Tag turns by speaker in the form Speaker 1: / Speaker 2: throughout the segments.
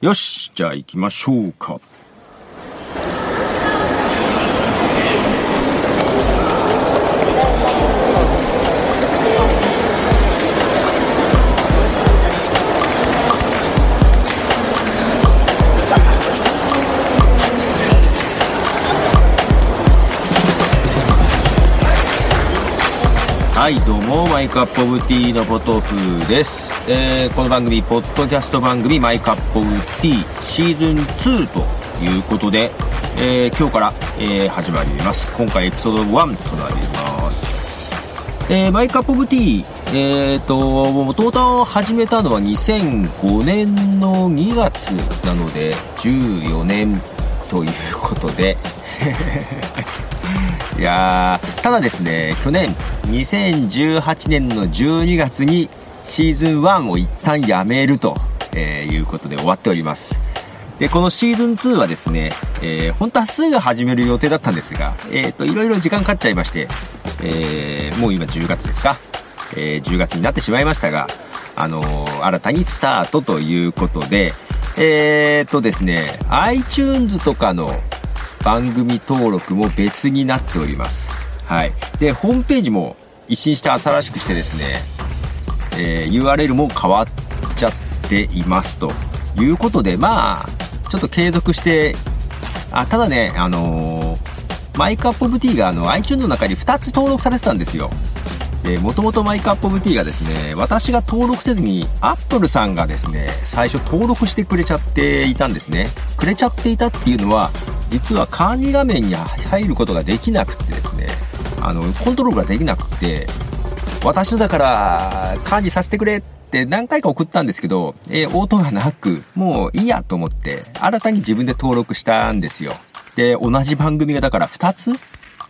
Speaker 1: よし、じゃあ行きましょうか。マイクアップオブティーのポトフです、えー、この番組ポッドキャスト番組マイクアップオブティーシーズン2ということで、えー、今日から、えー、始まります。今回エピソード1となります。え、マイクアップオブティーえっ、ともともと始めたのは2005年の2月なので14年ということで。いやただですね去年2018年の12月にシーズン1を一旦やめると、いうことで終わっております。でこのシーズン2はですね、えー、本当はすぐ始める予定だったんですが、えーと、いろいろ時間かかっちゃいまして、えー、もう今10月ですか、えー、10月になってしまいましたが、あのー、新たにスタートということで、えーとですね、iTunes とかの番組登録も別になっております。はい。で、ホームページも一新して新しくしてですね、えー、URL も変わっちゃっていますということで、まあ、ちょっと継続して、あ、ただね、あのー、 My Cup of Tea があの iTunes の中に2つ登録されてたんですよ。で、もともと My Cup of Tea がですね、私が登録せずに、アップルさんがですね、最初登録してくれちゃっていたんですね。くれちゃっていたっていうのは、実は管理画面に入ることができなくてですねあのコントロールができなくて私のだから管理させてくれって何回か送ったんですけど、えー、応答がなくもういいやと思って新たに自分で登録したんですよで同じ番組がだから2つ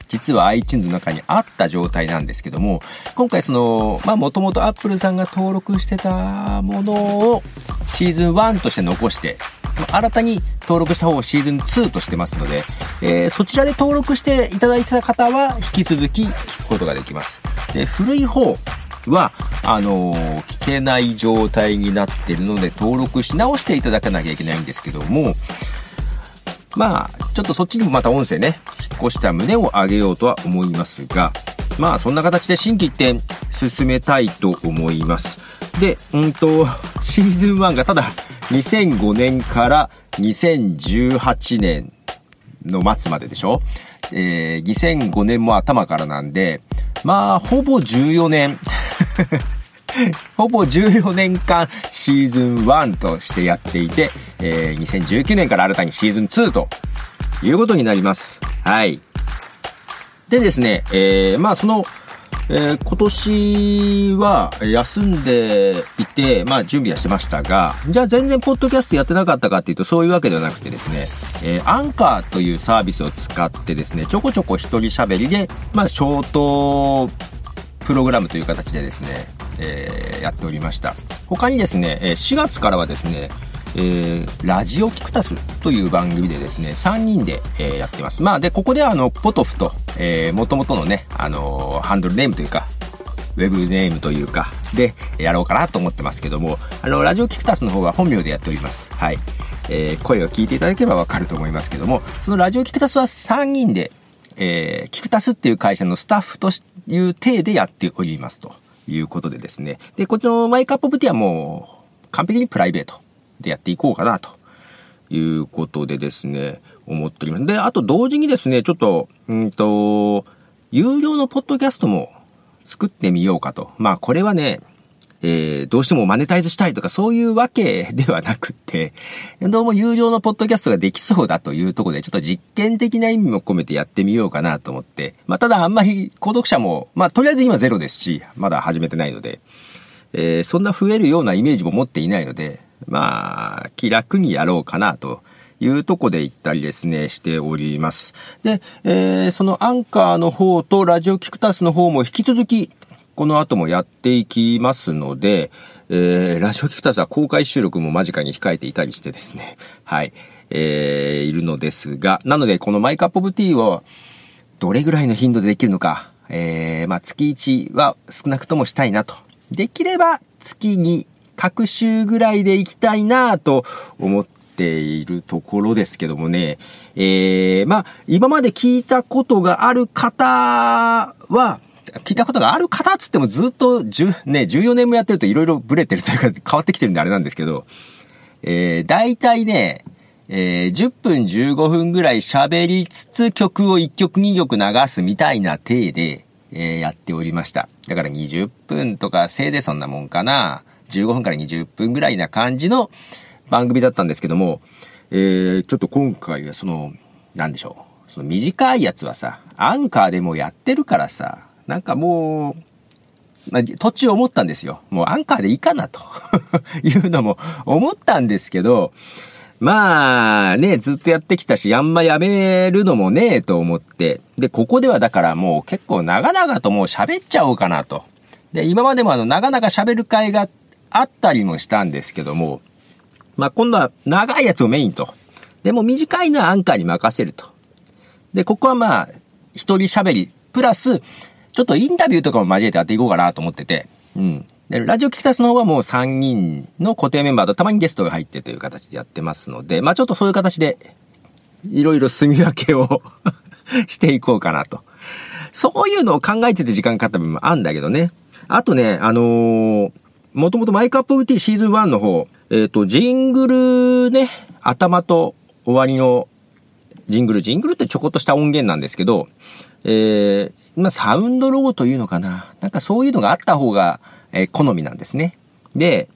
Speaker 1: 実は iTunes の中にあった状態なんですけども今回そのまあもともと Apple さんが登録してたものをシーズン1として残して新たに登録した方をシーズン2としてますので、えー、そちらで登録していただいてた方は引き続き聞くことができます。で、古い方は、あのー、聞けない状態になってるので登録し直していただかなきゃいけないんですけども、まあ、ちょっとそっちにもまた音声ね、引っ越した旨を上げようとは思いますが、まあそんな形で新規一点進めたいと思います。で、うんと、シーズン1がただ2005年から2018年の末まででしょ？えー、2005年も頭からなんで、まあ、ほぼ14年 ほぼ14年間シーズン1としてやっていて、えー、2019年から新たにシーズン2ということになります。はい。でですね、えー、まあその、えー、今年は休んでいて、まあ準備はしてましたが、じゃあ全然ポッドキャストやってなかったかっていうとそういうわけではなくてですね、えー、アンカーというサービスを使ってですね、ちょこちょこ一人喋りで、まあショートプログラムという形でですね、えー、やっておりました。他にですね、4月からはですね、えー、ラジオキクタスという番組でですね、3人で、えー、やってます。まあ、で、ここではあの、ポトフと、えー、元々のね、あのー、ハンドルネームというか、ウェブネームというか、で、やろうかなと思ってますけども、あの、ラジオキクタスの方は本名でやっております。はい。えー、声を聞いていただければわかると思いますけども、そのラジオキクタスは3人で、えー、キクタスっていう会社のスタッフという体でやっておりますということでですね。で、こっちの My Cup of Tea はもう、完璧にプライベート。でやっていこうかなということでですね、思っております。で、あと同時にですね、ちょっと、うんと、有料のポッドキャストも作ってみようかと。まあこれはね、えー、どうしてもマネタイズしたいとかそういうわけではなくて、どうも有料のポッドキャストができそうだというところで、ちょっと実験的な意味も込めてやってみようかなと思って、まあただあんまり購読者も、まあとりあえず今ゼロですし、まだ始めてないので、えー、そんな増えるようなイメージも持っていないので、まあ、気楽にやろうかなというとこで行ったりですね、しております。で、えー、そのアンカーの方とラジオキクタスの方も引き続き、この後もやっていきますので、えー、ラジオキクタスは公開収録も間近に控えていたりしてですね、はい、えー、いるのですが、なのでこのマイクアップオブティーをどれぐらいの頻度でできるのか、えー、まあ月1は少なくともしたいなと。できれば月に各週ぐらいで行きたいなと思っっているところですけどもね、えー、まあ、今まで聞いたことがある方は、聞いたことがある方っつってもずっと10、ね、14年もやってると色々ブレてるというか変わってきてるんであれなんですけど、えー、大体ね、えー、10分15分ぐらい喋りつつ曲を1曲2曲流すみたいな体で、えー、やっておりました。だから20分とかせいぜいそんなもんかな。15分から20分ぐらいな感じの番組だったんですけども、えー、ちょっと今回はその、なんでしょう。その短いやつはさ、アンカーでもやってるからさ、なんかもう、途中思ったんですよ。もうアンカーでいいかなと いうのも思ったんですけど、まあね、ずっとやってきたし、あんまやめるのもねえと思って。で、ここではだからもう結構長々ともう喋っちゃおうかなと。で、今までもあの長々喋る会があったりもしたんですけども、まあ今度は長いやつをメインと。でも短いのはアンカーに任せると。で、ここはまあ、一人喋り、プラス、ちょっとインタビューとかも交えてやっていこうかなと思ってて、うん。で、ラジオ聞きたすの方はもう3人の固定メンバーとたまにゲストが入ってという形でやってますので、まあちょっとそういう形で、いろいろ住み分けを していこうかなと。そういうのを考えてて時間かかった部分もあるんだけどね。あとね、あのー、もともと My Cup of Tea シーズン1の方、えっ、ー、と、ジングルね、頭と終わりのジングル、ジングルってちょこっとした音源なんですけど、えー、まあ、サウンドロゴというのかな。なんかそういうのがあった方が、えー、好みなんですね。で、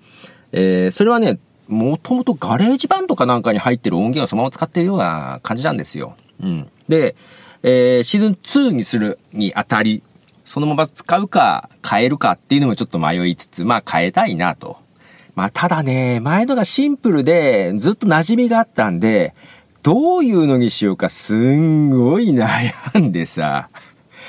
Speaker 1: えー、それはね、もともと GarageBand かなんかに入ってる音源をそのまま使ってるような感じなんですよ。うん。で、えー、シーズン2にするにあたり、そのまま使うか変えるかっていうのもちょっと迷いつつ、まあ変えたいなと。まあただね、前のがシンプルでずっと馴染みがあったんで、どういうのにしようかすんごい悩んでさ。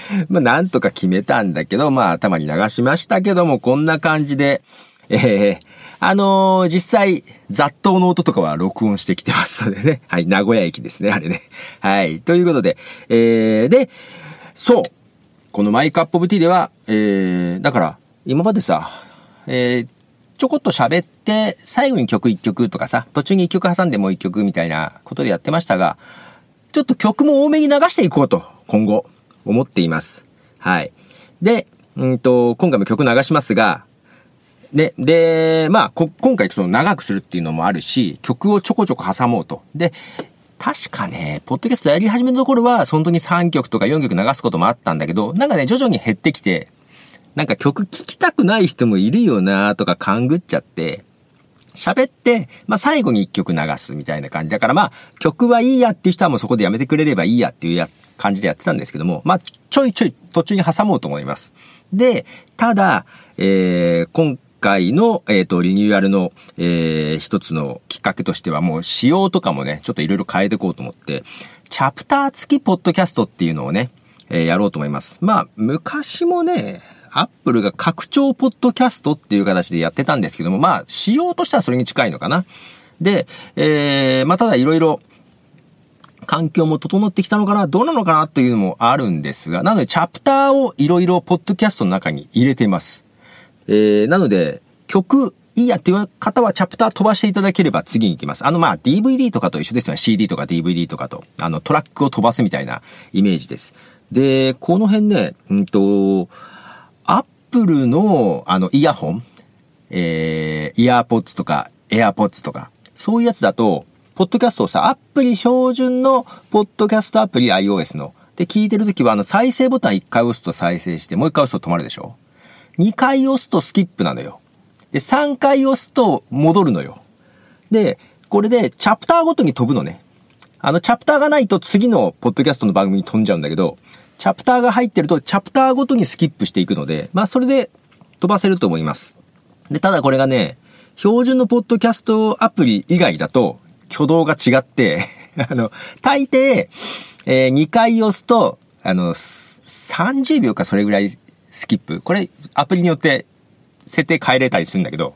Speaker 1: まあ、なんとか決めたんだけど、まあ、頭に流しましたけども、こんな感じで、えー、あのー、実際、雑踏の音とかは録音してきてますのでね。はい、名古屋駅ですね、あれね。はい、ということで、えー、で、そう。このマイクアップオブティでは、えー、だから、今までさ、えー、ちょこっと喋って、最後に曲1曲とかさ、途中に1曲挟んでもう1曲みたいなことでやってましたが、ちょっと曲も多めに流していこうと、今後。思っています。はい。で、うんと、今回も曲流しますが、で、で、まあ、こ今回その長くするっていうのもあるし、曲をちょこちょこ挟もうと。で、確かね、ポッドキャストやり始めのところは、本当に3曲とか4曲流すこともあったんだけど、なんかね、徐々に減ってきて、なんか曲聴きたくない人もいるよなとか勘ぐっちゃって、喋って、まあ最後に1曲流すみたいな感じだから、まあ曲はいいやっていう人はもうそこでやめてくれればいいやっていうや感じでやってたんですけども、まあ、ちょいちょい途中に挟もうと思います。で、ただ、えー、今回の、えっ、ー、と、リニューアルの、えー、一つのきっかけとしては、もう仕様とかもね、ちょっといろいろ変えていこうと思って、チャプター付きポッドキャストっていうのをね、えー、やろうと思います。まあ、昔もね、アップルが拡張ポッドキャストっていう形でやってたんですけども、まあ、仕様としてはそれに近いのかな。で、えー、まあ、ただいろいろ、環境も整ってきたのかなどうなのかなっていうのもあるんですが、なのでチャプターをいろいろポッドキャストの中に入れています。えー、なので、曲いいやっていう方はチャプター飛ばしていただければ次に行きます。あのまあ DVD とかと一緒ですよね。CD とか DVD とかと。あのトラックを飛ばすみたいなイメージです。で、この辺ね、うんと、プルのあのイヤホン、えー、イヤーポッツとかエアポッツとか、そういうやつだと、ポッドキャストをさ、アプリ標準のポッドキャストアプリ iOS の。で、聞いてるときはあの再生ボタン1回押すと再生して、もう1回押すと止まるでしょ ?2 回押すとスキップなのよ。で、3回押すと戻るのよ。で、これでチャプターごとに飛ぶのね。あの、チャプターがないと次のポッドキャストの番組に飛んじゃうんだけど、チャプターが入ってるとチャプターごとにスキップしていくので、まあそれで飛ばせると思います。で、ただこれがね、標準のポッドキャストアプリ以外だと、挙動が違って あの、大抵、えー、2回押すと、あの、30秒かそれぐらいスキップ。これ、アプリによって設定変えれたりするんだけど、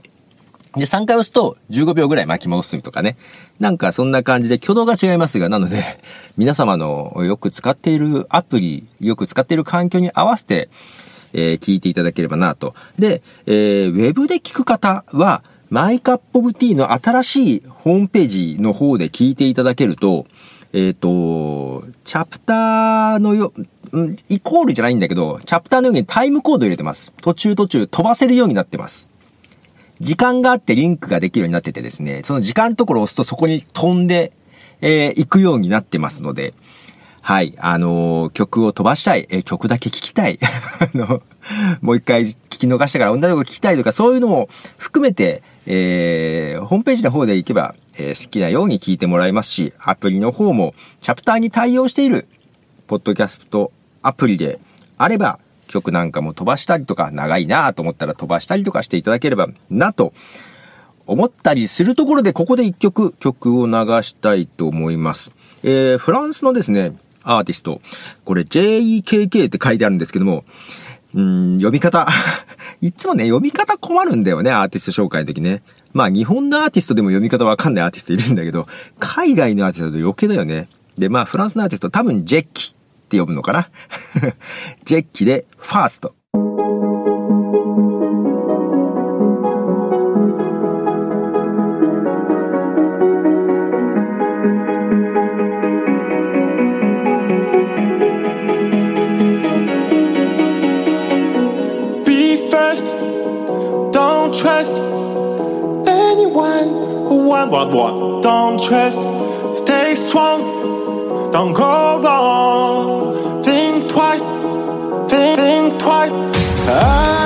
Speaker 1: で、3回押すと15秒ぐらい巻き戻すとかね。なんかそんな感じで挙動が違いますが、なので、皆様のよく使っているアプリ、よく使っている環境に合わせて、えー、聞いていただければなと。で、えー、ウェブで聞く方は、マイカップオブティーの新しいホームページの方で聞いていただけると、えっ、ー、と、チャプターのよ、イコールじゃないんだけど、チャプターのようにタイムコード入れてます。途中途中飛ばせるようになってます。時間があってリンクができるようになっててですね、その時間のところを押すとそこに飛んで、えー、行くようになってますので、はい、あのー、曲を飛ばしたい、えー、曲だけ聴きたい、あの、もう一回聞き逃したから同じ曲聴きたいとか、そういうのも含めて、えー、ホームページの方で行けば、えー、好きなように聞いてもらえますし、アプリの方もチャプターに対応している、ポッドキャストアプリであれば、曲なんかも飛ばしたりとか、長いなと思ったら飛ばしたりとかしていただければなと思ったりするところで、ここで一曲曲を流したいと思います。えー、フランスのですね、アーティスト、これ JEKK って書いてあるんですけども、うん、読み方。いつもね、読み方困るんだよね、アーティスト紹介の時ね。まあ、日本のアーティストでも読み方わかんないアーティストいるんだけど、海外のアーティストだと余計だよね。で、まあ、フランスのアーティスト多分ジェッキって呼ぶのかな。ジェッキでファースト。
Speaker 2: one, what, what? Don't trust, stay strong, don't go wrong. Think twice, think, think twice. I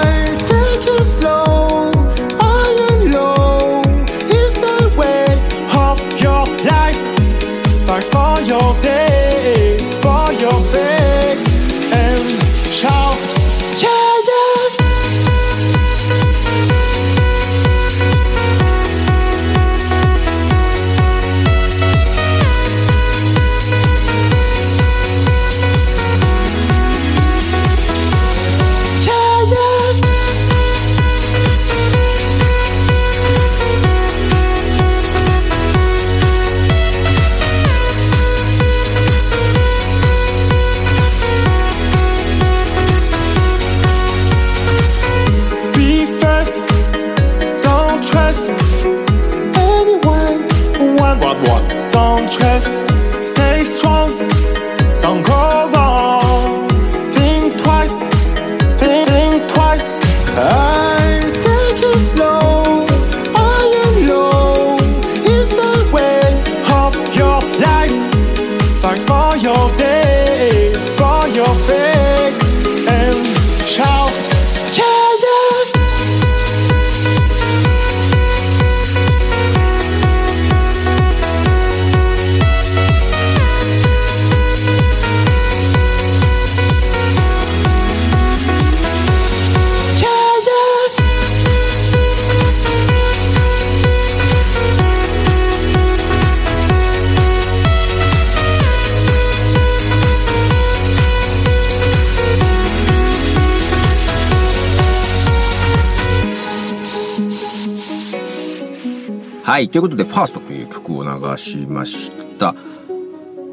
Speaker 1: はい。ということで、ファーストという曲を流しました。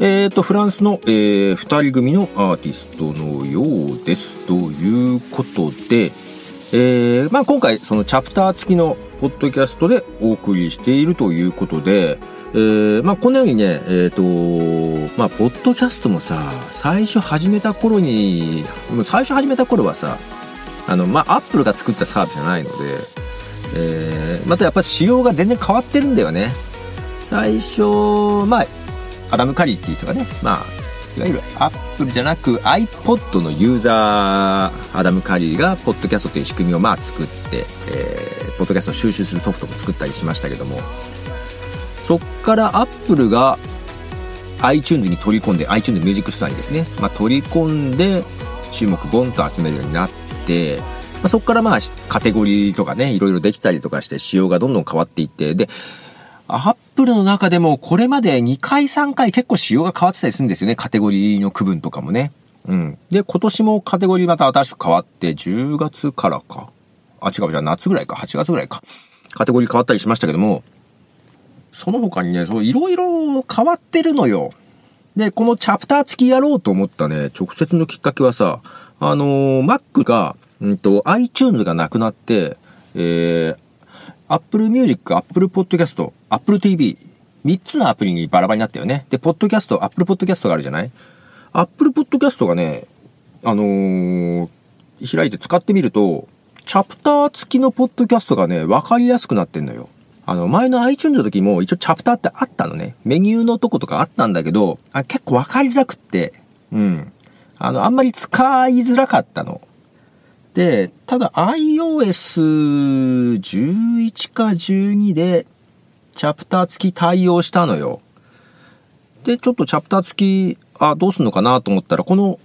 Speaker 1: えっ、ー、と、フランスの、えー、二人組のアーティストのようです。ということで、えー、まあ今回、そのチャプター付きのポッドキャストでお送りしているということで、えー、まあこのようにね、えっ、ー、と、まあ、ポッドキャストもさ、最初始めた頃に、最初始めた頃はさ、あの、まあ、アップルが作ったサービスじゃないので、えー、またやっぱ仕様が全然変わってるんだよね。最初、まあ、アダム・カリーっていう人がね、まあ、いわゆるアップルじゃなく iPod のユーザー、アダム・カリーが、ポッドキャストという仕組みをまあ作って、えー、ポッドキャストを収集するソフトも作ったりしましたけども、そっからアップルが iTunes に取り込んで、iTunes ミュージックストアにですね、まあ取り込んで、注目ボンと集めるようになって、あ、そこからまあ、カテゴリーとかね、いろいろできたりとかして仕様がどんどん変わっていって、で、アップルの中でもこれまで2回3回結構仕様が変わってたりするんですよね。カテゴリーの区分とかもね。うん。で、今年もカテゴリーまた新しく変わって、10月からか。あ、違う、じゃあ夏ぐらいか。8月ぐらいか。カテゴリー変わったりしましたけども、その他にね、いろいろ変わってるのよ。で、このチャプター付きやろうと思ったね、直接のきっかけはさ、あのー、Mac がうんと、iTunes がなくなって、えー、Apple Music、Apple Podcast、Apple TV、3つのアプリにバラバラになったよね。で、ポッドキャスト、Apple Podcast があるじゃない ?Apple Podcast がね、あのー、開いて使ってみると、チャプター付きのポッドキャストがね、わかりやすくなってんのよ。あの、前の iTunes の時も一応チャプターってあったのね。メニューのとことかあったんだけど、あ結構わかりづらくって、うん。あの、あんまり使いづらかったの。で、ただ iOS11 か12で、チャプター付き対応したのよ。で、ちょっとチャプター付き、あ、どうすんのかなと思ったら、この、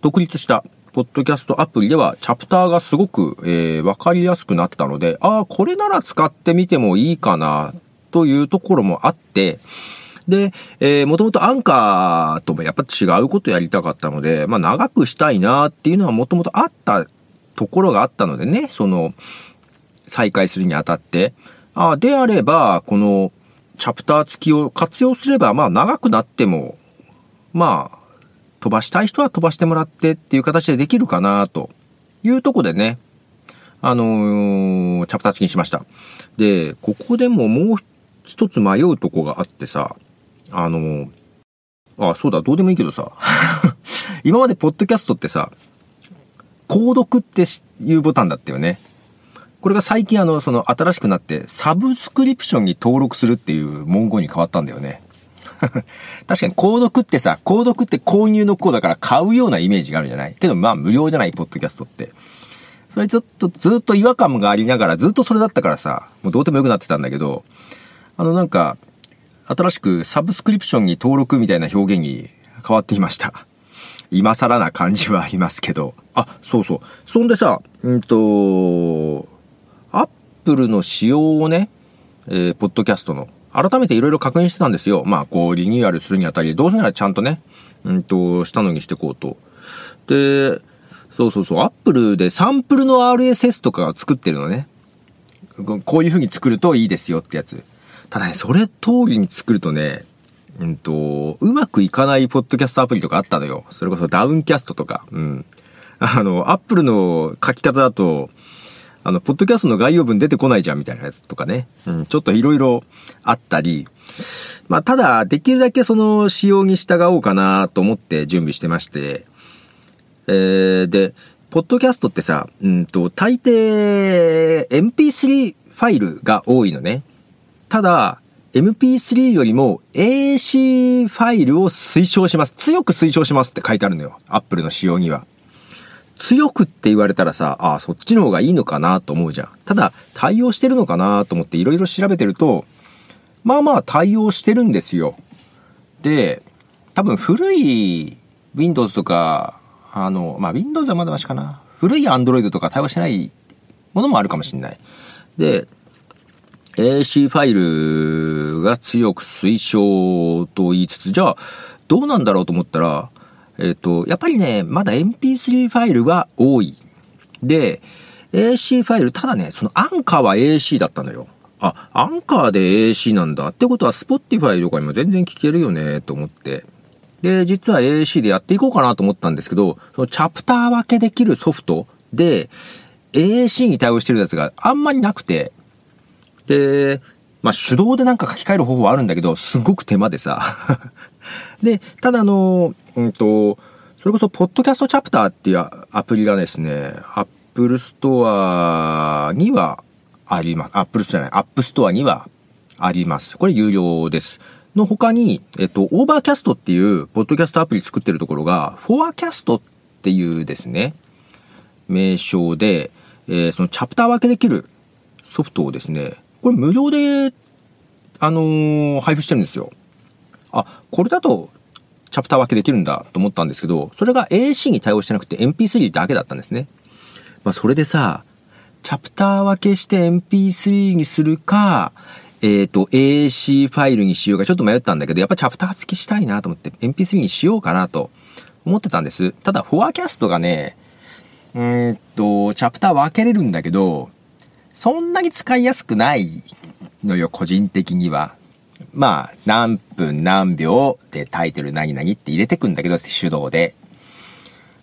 Speaker 1: 独立した、ポッドキャストアプリでは、チャプターがすごく、えー、わかりやすくなったので、ああ、これなら使ってみてもいいかな、というところもあって、で、えー、もともとアンカーともやっぱ違うことやりたかったので、まあ長くしたいなっていうのはもともとあったところがあったのでね、その、再開するにあたって。あであれば、この、チャプター付きを活用すれば、まあ長くなっても、まあ、飛ばしたい人は飛ばしてもらってっていう形でできるかなというとこでね、あのー、チャプター付きにしました。で、ここでももう一つ迷うとこがあってさ、あの、あ、そうだ、どうでもいいけどさ。今までポッドキャストってさ、購読っていうボタンだったよね。これが最近あの、その新しくなって、サブスクリプションに登録するっていう文言に変わったんだよね。確かに購読ってさ、購読って購入の項だから買うようなイメージがあるじゃない？けどまあ無料じゃない、ポッドキャストって。それちょっとずっと違和感がありながらずっとそれだったからさ、もうどうでもよくなってたんだけど、あのなんか、新しくサブスクリプションに登録みたいな表現に変わっていました。今更な感じはありますけど。あ、そうそう。そんでさ、うんと、アップルの仕様をね、えー、ポッドキャストの、改めていろいろ確認してたんですよ。まあ、こう、リニューアルするにあたり、どうせならちゃんとね、うんと、したのにしてこうと。で、そうそうそう、アップルでサンプルの RSS とかが作ってるのね。こういう風に作るといいですよってやつ。ただね、それ通りに作るとね、うんと、うまくいかないポッドキャストアプリとかあったのよ。それこそダウンキャストとか。うん。あの、アップルの書き方だと、あの、ポッドキャストの概要文出てこないじゃんみたいなやつとかね。うん、ちょっといろいろあったり。まあ、ただ、できるだけその仕様に従おうかなと思って準備してまして。えー、で、ポッドキャストってさ、うんと、大抵 MP3 ファイルが多いのね。ただ、MP3 よりも AC ファイルを推奨します。強く推奨しますって書いてあるのよ。Apple の仕様には。強くって言われたらさ、ああ、そっちの方がいいのかなと思うじゃん。ただ、対応してるのかなと思っていろいろ調べてると、まあまあ対応してるんですよ。で、多分古い Windows とか、あの、まあ Windows はまだましかな。古い Android とか対応してないものもあるかもしれない。で、AC ファイルが強く推奨と言いつつ、じゃあ、どうなんだろうと思ったら、えっ、ー、と、やっぱりね、まだ MP3 ファイルは多い。で、AC ファイル、ただね、そのアンカーは AC だったのよ。あ、アンカーで AC なんだ。ってことは、Spotify とかにも全然聞けるよね、と思って。で、実は AC でやっていこうかなと思ったんですけど、そのチャプター分けできるソフトで、AC に対応してるやつがあんまりなくて、で、まあ手動でなんか書き換える方法はあるんだけど、すごく手間でさ。で、ただあの、うんと、それこそ、ポッドキャストチャプターっていうアプリがですね、アップルストアにはあります。アップルストアじゃない、 App Store にはあります。これ有料です。の他に、えっと、 Overcast っていう、ポッドキャストアプリ作ってるところが、 Forecast っていうですね、名称で、えー、そのチャプター分けできるソフトをですね、これ無料で、あのー、配布してるんですよ。あ、これだと、チャプター分けできるんだと思ったんですけど、それが AC に対応してなくて MP3 だけだったんですね。まあ、それでさ、チャプター分けして MP3 にするか、えっ、ー、と、AC ファイルにしようかちょっと迷ったんだけど、やっぱチャプター付きしたいなと思って MP3 にしようかなと思ってたんです。ただ、 Forecast がね、うんと、チャプター分けれるんだけど、そんなに使いやすくないのよ、個人的には。まあ、何分何秒でタイトル何々って入れてくんだけど、手動で。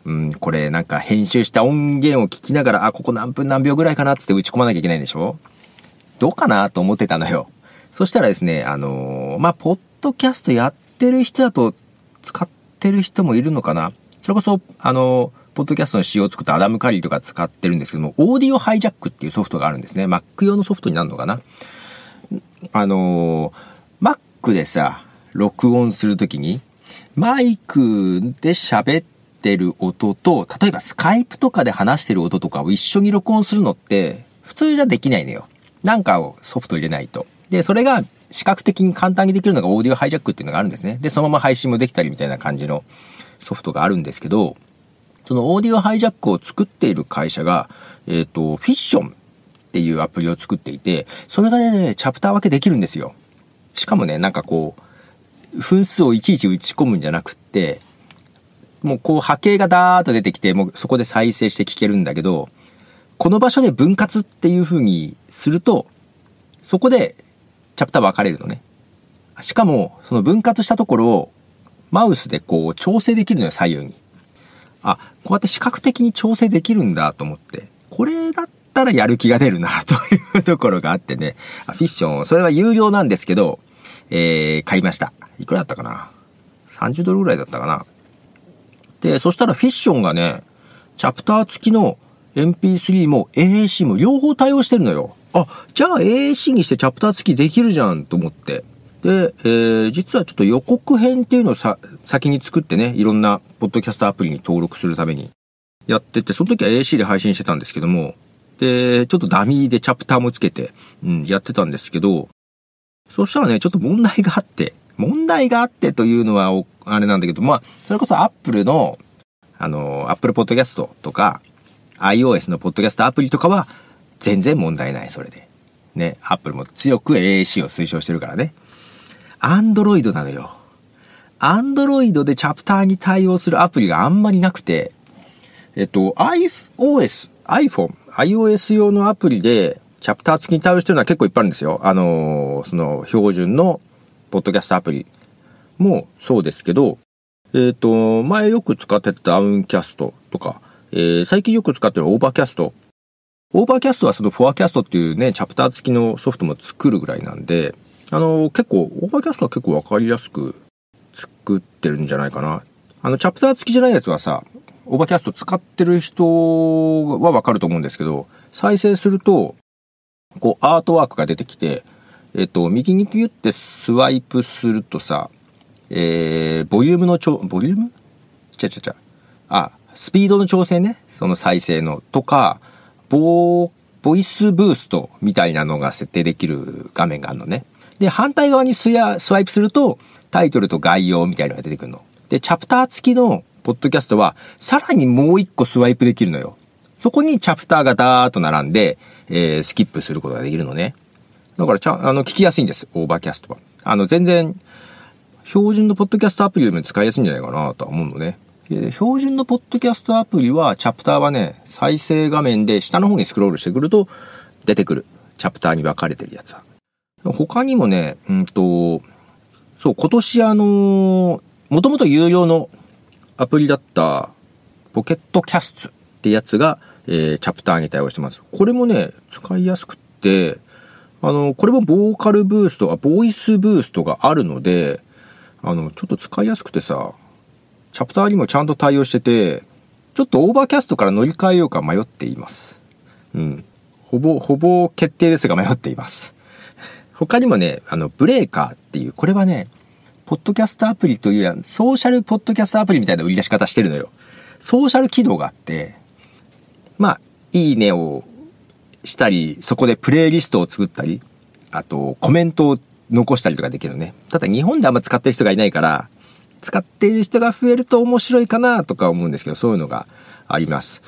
Speaker 1: うん、これなんか編集した音源を聞きながら、あ、ここ何分何秒ぐらいかなっつって打ち込まなきゃいけないんでしょ？どうかなと思ってたのよ。そしたらですね、あのー、まあ、ポッドキャストやってる人だと使ってる人もいるのかな？それこそ、あのー、ポッドキャストの仕様を作ったアダム・カリーとか使ってるんですけども、オーディオハイジャックっていうソフトがあるんですね。Mac 用のソフトになるのかな？あのー、Mac でさ、録音するときに、マイクで喋ってる音と、例えばスカイプとかで話してる音とかを一緒に録音するのって、普通じゃできないのよ。なんかをソフト入れないと。で、それが視覚的に簡単にできるのがオーディオハイジャックっていうのがあるんですね。で、そのまま配信もできたりみたいな感じのソフトがあるんですけど、そのオーディオハイジャックを作っている会社が、えっ、ー、と、フィッションっていうアプリを作っていて、それがね、チャプター分けできるんですよ。しかもね、なんかこう、分数をいちいち打ち込むんじゃなくって、もうこう波形がダーッと出てきて、もうそこで再生して聞けるんだけど、この場所で分割っていう風にすると、そこでチャプター分かれるのね。しかも、その分割したところをマウスでこう調整できるのよ、左右に。あ、こうやって視覚的に調整できるんだと思って。これだったらやる気が出るな というところがあってね。フィッション、それは有料なんですけど、えー、買いました。いくらだったかな ?30 ドルぐらいだったかな？で、そしたらフィッションがね、チャプター付きの MP3 も AAC も両方対応してるのよ。あ、じゃあ AAC にしてチャプター付きできるじゃんと思って。で、えー、実はちょっと予告編っていうのをさ、先に作ってね、いろんなポッドキャストアプリに登録するためにやってて、その時は AC で配信してたんですけども、で、ちょっとダミーでチャプターもつけて、うん、やってたんですけど、そしたらね、ちょっと問題があって、問題があってというのは、あれなんだけど、まあ、それこそ Apple の、あの、Apple Podcast とか、iOS のポッドキャストアプリとかは、全然問題ない、それで。ね、Apple も強く AAC を推奨してるからね。アンドロイドなのよ。Android でチャプターに対応するアプリがあんまりなくて、えっと、iOS、iPhone、iOS 用のアプリでチャプター付きに対応してるのは結構いっぱいあるんですよ。あのその標準のポッドキャストアプリもそうですけど、えっ、と、前よく使ってた Downcast とか、えー、最近よく使ってる Overcast。Overcast はその Forecast っていうね、チャプター付きのソフトも作るぐらいなんで、あの、結構、 Overcast は結構わかりやすく作ってるんじゃないかな。あの、チャプター付きじゃないやつはさ、 Overcast 使ってる人はわかると思うんですけど、再生すると、こう、アートワークが出てきて、えっと、右にピュってスワイプするとさ、えー、ボリュームの調、ボリューム？ちゃちゃちゃ。あ、スピードの調整ね。その再生の。とか、ボーボイスブーストみたいなのが設定できる画面があるのね。で、反対側にスやスワイプすると、タイトルと概要みたいなのが出てくるの。で、チャプター付きのポッドキャストは、さらにもう一個スワイプできるのよ。そこにチャプターがダーッと並んで、えー、スキップすることができるのね。だからちゃ、あの、聞きやすいんです、 Overcast は。あの、全然、標準のポッドキャストアプリよりも使いやすいんじゃないかなとは思うのね。標準のポッドキャストアプリは、チャプターはね、再生画面で下の方にスクロールしてくると、出てくる。チャプターに分かれてるやつは。他にもね、うんと、そう、今年あの、もともと有料のアプリだった、ポケットキャストってやつが、えー、チャプターに対応してます。これもね、使いやすくって、あの、これもボーカルブースト、あ、ボイスブーストがあるので、あの、ちょっと使いやすくてさ、チャプターにもちゃんと対応してて、ちょっと Overcast から乗り換えようか迷っています。うん。ほぼ、ほぼ決定ですが迷っています。他にもね、あの、ブレーカーっていう、これはね、ポッドキャストアプリというよりは、ソーシャルポッドキャストアプリみたいな売り出し方してるのよ。ソーシャル機能があって、まあ、いいねをしたり、そこでプレイリストを作ったり、あと、コメントを残したりとかできるのね。ただ日本であんま使ってる人がいないから、使っている人が増えると面白いかなとか思うんですけど、そういうのがあります。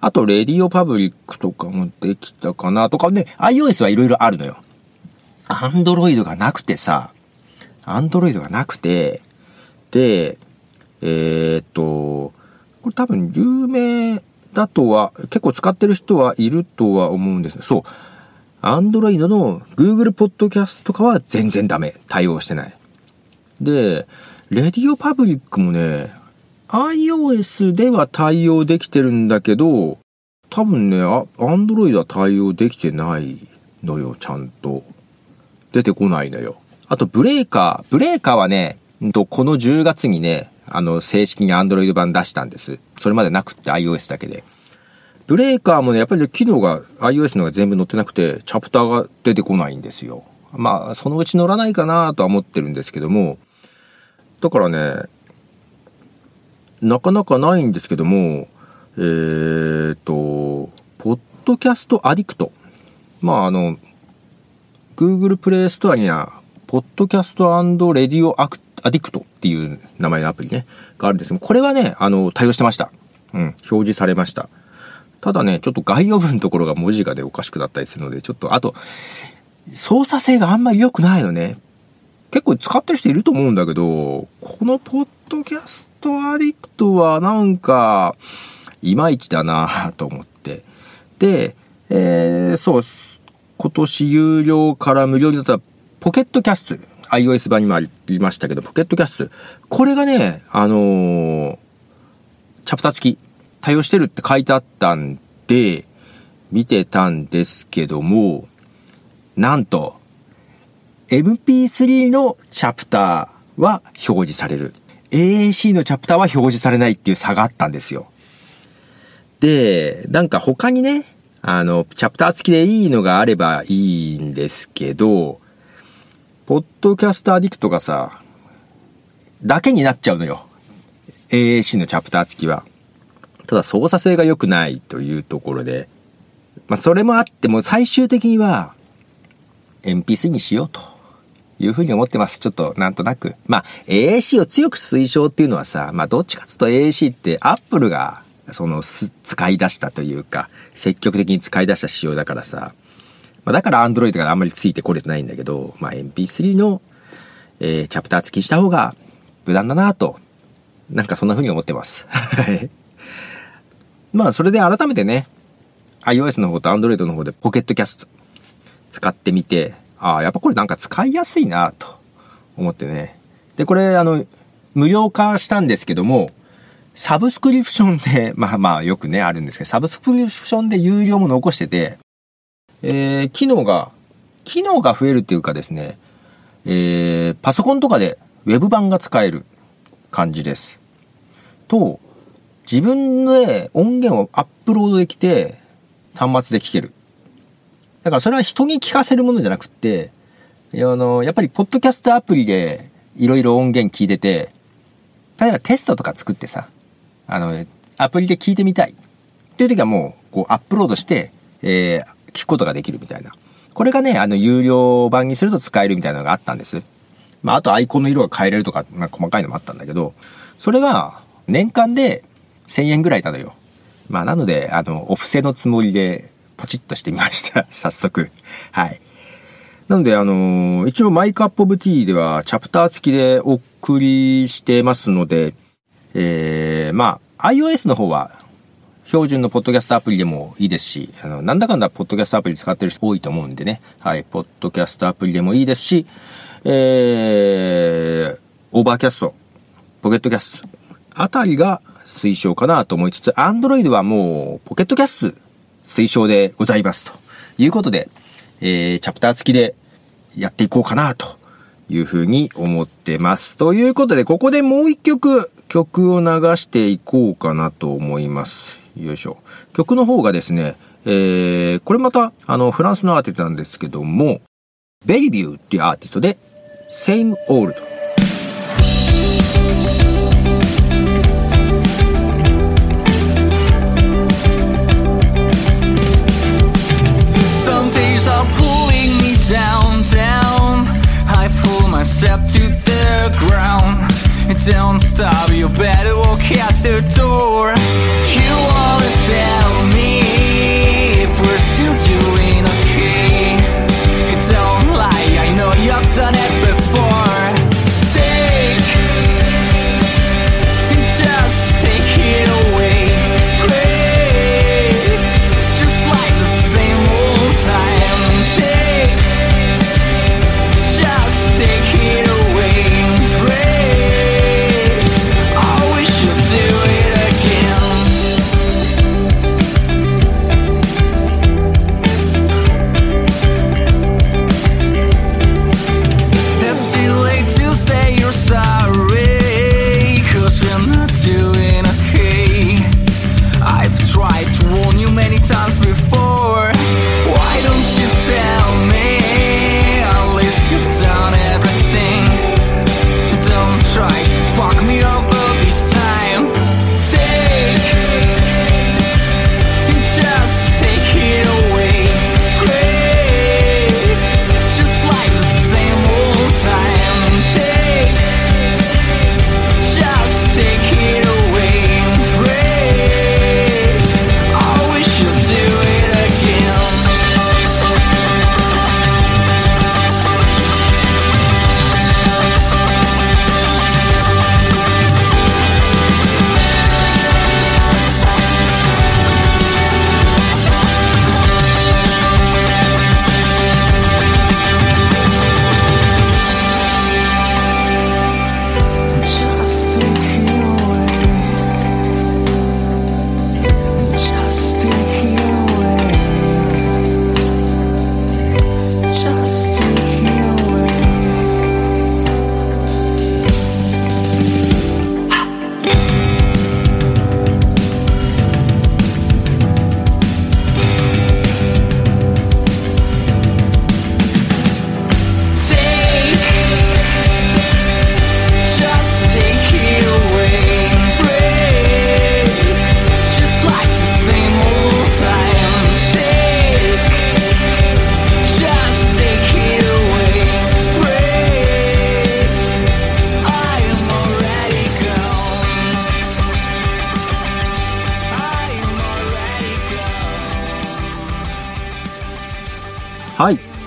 Speaker 1: あと、レディオパブリックとかもできたかなとかね、iOS はいろいろあるのよ。アンドロイドがなくてさ、アンドロイドがなくて、で、えー、っと、これ多分有名だとは、結構使ってる人はいるとは思うんですねそう。アンドロイドの Google Podcast とかは全然ダメ。対応してない。で、レディオパブリックもね、iOS では対応できてるんだけど、多分ね、アンドロイドは対応できてないのよ、ちゃんと。出てこないのよ。あと、ブレーカー。ブレーカーはね、んと、この10月にね、あの、正式に Android 版出したんです。それまでなくって iOS だけで。ブレーカーもね、やっぱりね機能が iOS のが全部載ってなくて、チャプターが出てこないんですよ。まあ、そのうち乗らないかなとは思ってるんですけども、だからね、なかなかないんですけども、えーと、ポッドキャストアディクト。まあ、あの、Google プレイストアには、ポッドキャストレディオアディクトっていう名前のアプリね、があるんですけど、これはね、あの、対応してました。うん、表示されました。ただね、ちょっと概要文のところが文字がでおかしくなったりするので、ちょっと、あと、操作性があんまり良くないのね。結構使ってる人いると思うんだけど、このポッドキャストアディクトはなんか、いまいちだなと思って。で、えー、そう、今年有料から無料になったポケットキャスト、iOS 版にもありましたけど、ポケットキャスト、これがね、あのー、チャプター付き、対応してるって書いてあったんで、見てたんですけども、なんと、MP3 のチャプターは表示される。AAC のチャプターは表示されないっていう差があったんですよ。で、なんか他にね、あの、チャプター付きでいいのがあればいいんですけど、ポッドキャストアディクトがさ、だけになっちゃうのよ。AAC のチャプター付きは。ただ操作性が良くないというところで、まあそれもあっても最終的には MP3 にしようというふうに思ってます。ちょっとなんとなく。まあ、AAC を強く推奨っていうのはさ、まあ、どっちかっていうと AAC って Apple が、その、使い出したというか、積極的に使い出した仕様だからさ、まあ、だから Android があんまりついてこれてないんだけど、まあ、MP3 の、えー、チャプター付きした方が無難だなと、なんかそんなふうに思ってます。まあ、それで改めてね、iOS の方と Android の方でポケットキャスト使ってみて、ああ、やっぱこれなんか使いやすいなと思ってね。で、これあの、無料化したんですけども、サブスクリプションで、まあまあよくね、あるんですけど、サブスクリプションで有料も残してて、えー、機能が、機能が増えるっていうかですね、えー、パソコンとかで Web 版が使える感じです。と、自分で音源をアップロードできて、端末で聴ける。だからそれは人に聞かせるものじゃなくって、あの、やっぱりポッドキャストアプリでいろいろ音源聞いてて、例えばテストとか作ってさ、あの、アプリで聞いてみたいっていう時はもう、こうアップロードして、えー、聞くことができるみたいな。これがね、あの、有料版にすると使えるみたいなのがあったんです。まあ、あとアイコンの色が変えれるとか、まあ、細かいのもあったんだけど、それが年間で1000円ぐらいなのよ。まあ、なので、あの、お布施のつもりでポチッとしてみました。早速。はい。なので、あのー、一応マイクアップオブティーではチャプター付きでお送りしてますので、えー、まあ、iOS の方は標準のポッドキャストアプリでもいいですし、あの、なんだかんだポッドキャストアプリ使ってる人多いと思うんでね。はい、ポッドキャストアプリでもいいですし、えー、 Overcast、Pocket Casts あたりが推奨かなと思いつつ、Android はもう Pocket Casts 推奨でございますということで、えー、チャプター付きでやっていこうかなというふうに思ってます。ということで、ここでもう一曲曲を流していこうかなと思います。よいしょ。曲の方がですね、えー、これまたあのフランスのアーティストなんですけども、ベリビューっていうアーティストで、Same Old down, down I pull myself to the ground Don't stop, you better walk out the door. You wanna tell me if we're still doing okay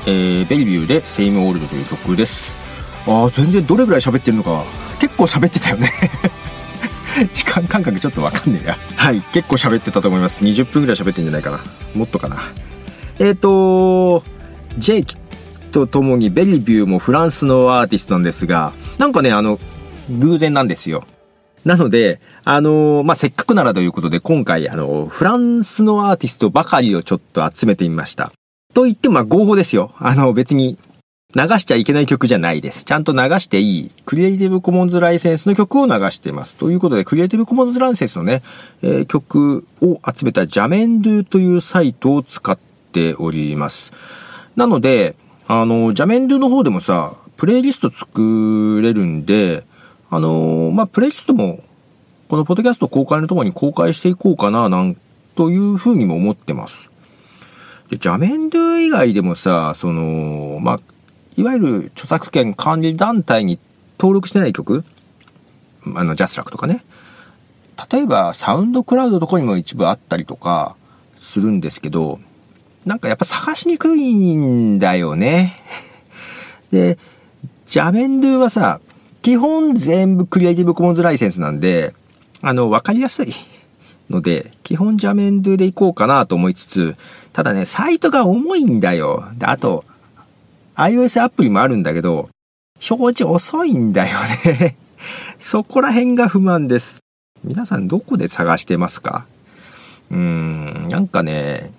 Speaker 1: えー、ベイビューで「セイムオールド」という曲です。ああ全然どれぐらい喋ってるのか結構喋ってたよね。時間感覚ちょっとわかんねえや。はい結構喋ってたと思います。20分ぐらい喋ってんじゃないかな。もっとかな。えっ、ー、とジェイキとともにベリビューもフランスのアーティストなんですがなんかねあの偶然なんですよ。なので、あのー、まあ、せっかくならということで、今回、あの、フランスのアーティストばかりをちょっと集めてみました。と言っても、まあ、合法ですよ。あの、別に、流しちゃいけない曲じゃないです。ちゃんと流していい、クリエイティブコモンズライセンスの曲を流しています。ということで、クリエイティブコモンズライセンスのね、えー、曲を集めたジャメンドゥというサイトを使っております。なので、あの、ジャメンドゥの方でもさ、プレイリスト作れるんで、あのー、まあ、プレイリストも、このポッドキャスト公開のともに公開していこうかな、なんというふうにも思ってます。で、ジャメンドゥ以外でもさ、その、まあ、いわゆる著作権管理団体に登録してない曲？あの、ジャスラックとかね。例えば、サウンドクラウドとかにも一部あったりとかするんですけど、なんかやっぱ探しにくいんだよね。で、ジャメンドゥはさ、基本全部クリエイティブコモンズライセンスなんで、あの、わかりやすいので、基本ジャメンドゥでいこうかなと思いつつ、ただね、サイトが重いんだよ。で、あと、iOS アプリもあるんだけど、表示遅いんだよね そこら辺が不満です。皆さんどこで探してますか？うーん、なんかね、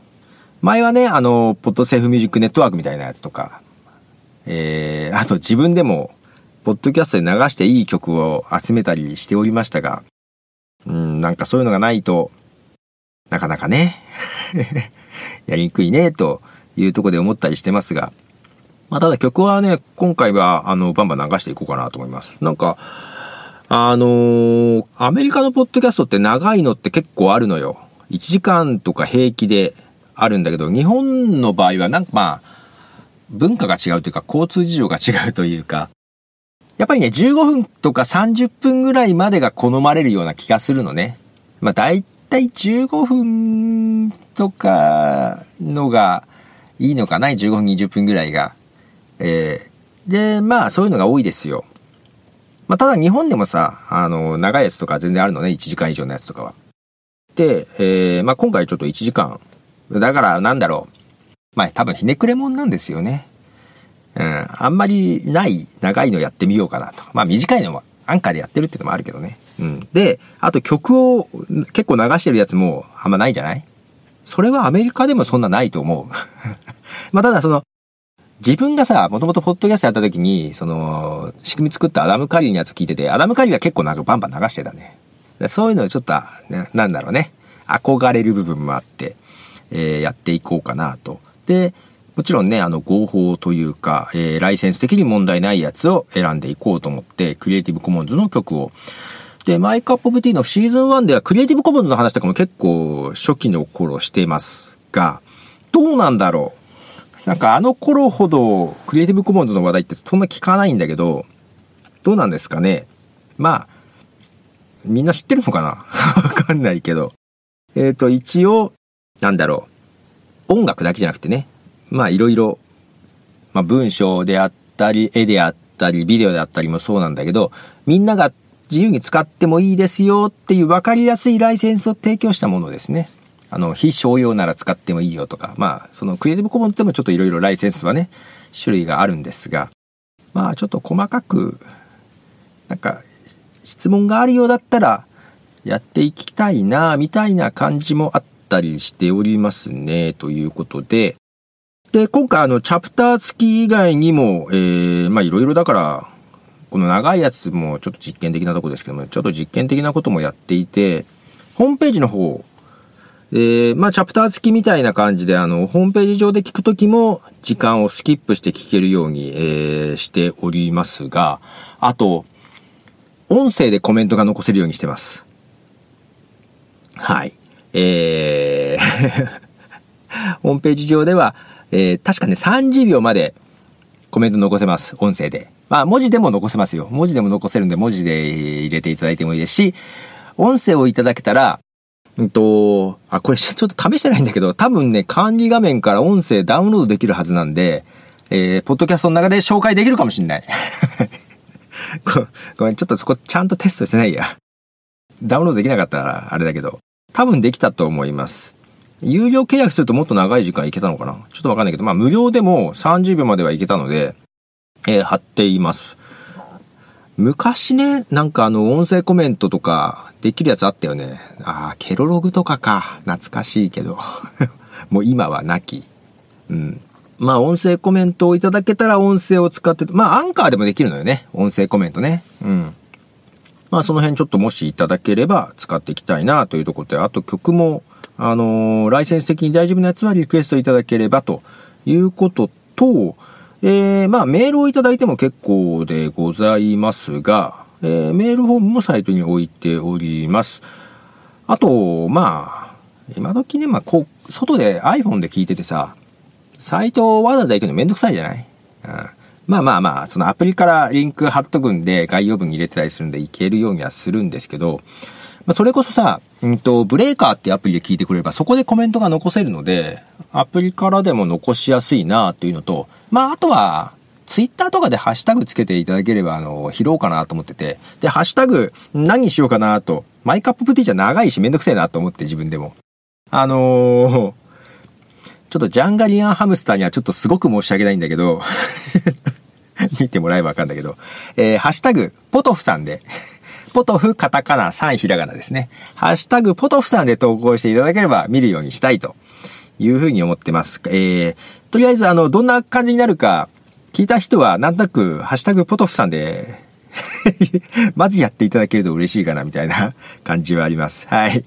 Speaker 1: 前はね、あの、ポッドセーフミュージックネットワークみたいなやつとか、えー、あと自分でもポッドキャストで流していい曲を集めたりしておりましたが、うん、なんかそういうのがないと、なかなかねやりにくいね、というとこで思ったりしてますが、まあ、ただ曲はね、今回は、あの、バンバン流していこうかなと思います。なんか、あのー、アメリカのポッドキャストって長いのって結構あるのよ。1時間とか平気であるんだけど、日本の場合はなんかまあ、文化が違うというか、交通事情が違うというか、やっぱりね、15分とか30分ぐらいまでが好まれるような気がするのね。まあ大体15分とかのがいいのかな ?15 分20分ぐらいが。えー、で、まあそういうのが多いですよ。まあただ日本でもさ、あの、長いやつとか全然あるのね。1時間以上のやつとかは。で、えー、まあ今回ちょっと1時間。だからなんだろう。まあ多分ひねくれもんなんですよね。うん、あんまりない長いのやってみようかなと。まあ短いのもアンカーでやってるっていうのもあるけどね。うん。で、あと曲を結構流してるやつもあんまないじゃない？それはアメリカでもそんなないと思う。まあただその、自分がさ、もともとポッドキャストやった時に、その、仕組み作ったアダム・カリーのやつ聞いてて、アダム・カリーは結構なんかバンバン流してたね。そういうのをちょっと、ね、なんだろうね。憧れる部分もあって、えー、やっていこうかなと。で、もちろんね、あの、合法というか、えー、ライセンス的に問題ないやつを選んでいこうと思って、クリエイティブコモンズの曲を。で、マイクアップオブティーのシーズン1ではクリエイティブコモンズの話とかも結構初期の頃していますが、どうなんだろう？なんかあの頃ほどクリエイティブコモンズの話題ってそんな聞かないんだけど、どうなんですかね？まあ、みんな知ってるのかな？わかんないけど。えっ、ー、と、一応、なんだろう？音楽だけじゃなくてね、まあいろいろ、まあ文章であったり、絵であったり、ビデオであったりもそうなんだけど、みんなが自由に使ってもいいですよっていう分かりやすいライセンスを提供したものですね。あの、非商用なら使ってもいいよとか、まあ、そのクリエイティブコモンズでもちょっといろいろライセンスはね、種類があるんですが、まあちょっと細かく、なんか、質問があるようだったら、やっていきたいな、みたいな感じもあったりしておりますね、ということで、で、今回あの、チャプター付き以外にも、えー、まあいろいろだから、この長いやつもちょっと実験的なとこですけども、ちょっと実験的なこともやっていて、ホームページの方、えー、まあチャプター付きみたいな感じで、あの、ホームページ上で聞くときも、時間をスキップして聞けるように、えー、しておりますが、あと、音声でコメントが残せるようにしてます。はい。えー ホームページ上では、えー、確かね、30秒までコメント残せます。音声で。まあ、文字でも残せますよ。文字でも残せるんで、文字で入れていただいてもいいですし、音声をいただけたら、うんと、あ、これちょっと試してないんだけど、多分ね、管理画面から音声ダウンロードできるはずなんで、えー、ポッドキャストの中で紹介できるかもしんない。ごめん、ちょっとそこちゃんとテストしてないや。ダウンロードできなかったらあれだけど、多分できたと思います。有料契約するともっと長い時間いけたのかな？ちょっとわかんないけど、まあ無料でも30秒まではいけたので、えー、貼っています。昔ね、なんかあの、音声コメントとか、できるやつあったよね。ああ、ケロログとかか。懐かしいけど。もう今はなき。うん。まあ、音声コメントをいただけたら音声を使って、まあ、アンカーでもできるのよね。音声コメントね。うん。まあ、その辺ちょっともしいただければ使っていきたいなというところで、あと曲も、あのー、ライセンス的に大丈夫なやつはリクエストいただければということと、えー、まあメールをいただいても結構でございますが、えー、メールフォームもサイトに置いております。あと、まあ、今時ね、まあ、こう、外で iPhone で聞いててさ、サイトをわざわざ行くのめんどくさいじゃない、うん、まあまあまあ、そのアプリからリンク貼っとくんで概要文に入れてたりするんでいけるようにはするんですけど、まあ、それこそさ、うんと、ブレーカーってアプリで聞いてくれればそこでコメントが残せるので、アプリからでも残しやすいなっていうのと、まああとは、ツイッターとかでハッシュタグつけていただければ、あの、拾おうかなと思ってて、で、ハッシュタグ何しようかなと、マイカッププティじゃ長いしめんどくせえなと思って自分でも。あのー、ちょっとジャンガリアンハムスターにはちょっとすごく申し訳ないんだけど 見てもらえばわかんだけど、えー、ハッシュタグ、ポトフさんで。ポトフカタカナ3ひらがなですね。ハッシュタグポトフさんで投稿していただければ見るようにしたいと。いうふうに思ってます。えー、とりあえずあの、どんな感じになるか聞いた人はなんとなくハッシュタグポトフさんで まずやっていただけると嬉しいかなみたいな感じはあります。はい。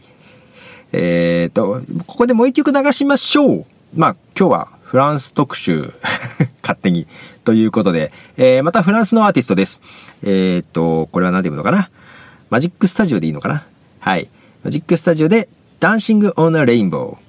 Speaker 1: えーと、ここでもう一曲流しましょう。まあ、今日はフランス特集 勝手に。ということで、えー、またフランスのアーティストです。えー、と、これは何て言うのかな？ Magic Studio でいいのかな？はい。 Magic Studio で、 Dancing on a Rainbow。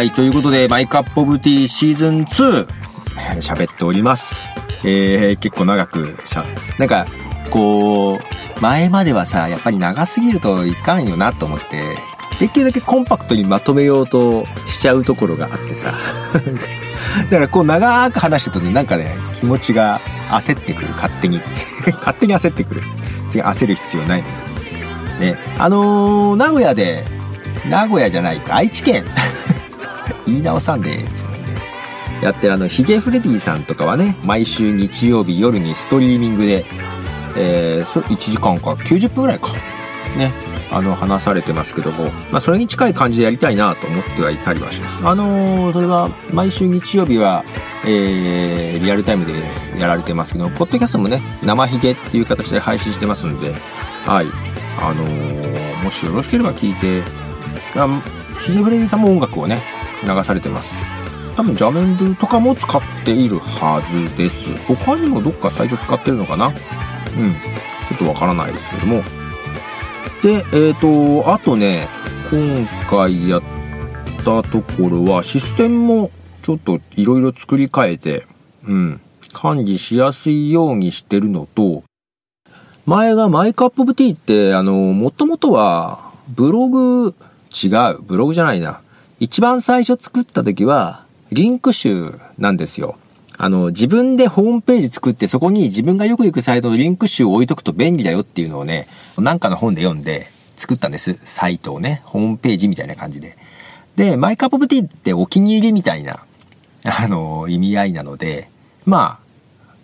Speaker 1: はい、ということで、マイカップオブティーシーズン2、喋っております。えー、結構長くしゃ、なんか、こう、前まではさ、やっぱり長すぎるといかんよなと思って、できるだけコンパクトにまとめようとしちゃうところがあってさ。だからこう長く話してるとね、なんかね、気持ちが焦ってくる、勝手に。勝手に焦ってくる。次焦る必要ないね。ね、あのー、名古屋で、名古屋じゃないか、愛知県言い直さんで、つうんで。やってあの、ヒゲフレディさんとかはね、毎週日曜日夜にストリーミングで、えー、そ1時間か、90分ぐらいか。ね。あの、話されてますけども、まあ、それに近い感じでやりたいなと思ってはいたりはします。あのー、それは、毎週日曜日は、えー、リアルタイムでやられてますけど、ポッドキャストもね、生ヒゲっていう形で配信してますので、はい。あのー、もしよろしければ聞いてヒゲフレディさんも音楽をね流されてます。多分ジャメンドとかも使っているはずです。他にもどっかサイト使ってるのかな？うん。ちょっとわからないですけども。でえっ、ー、とあとね今回やったところはシステムもちょっといろいろ作り変えてうん。管理しやすいようにしてるのと前が My Cup of Tea ってあのもともとはブログ違う。ブログじゃないな。一番最初作った時はリンク集なんですよ。あの、自分でホームページ作ってそこに自分がよく行くサイトのリンク集を置いとくと便利だよっていうのをね、なんかの本で読んで作ったんです。サイトをね、ホームページみたいな感じで。で、 My Cup of Tea ってお気に入りみたいな、あの、意味合いなので、ま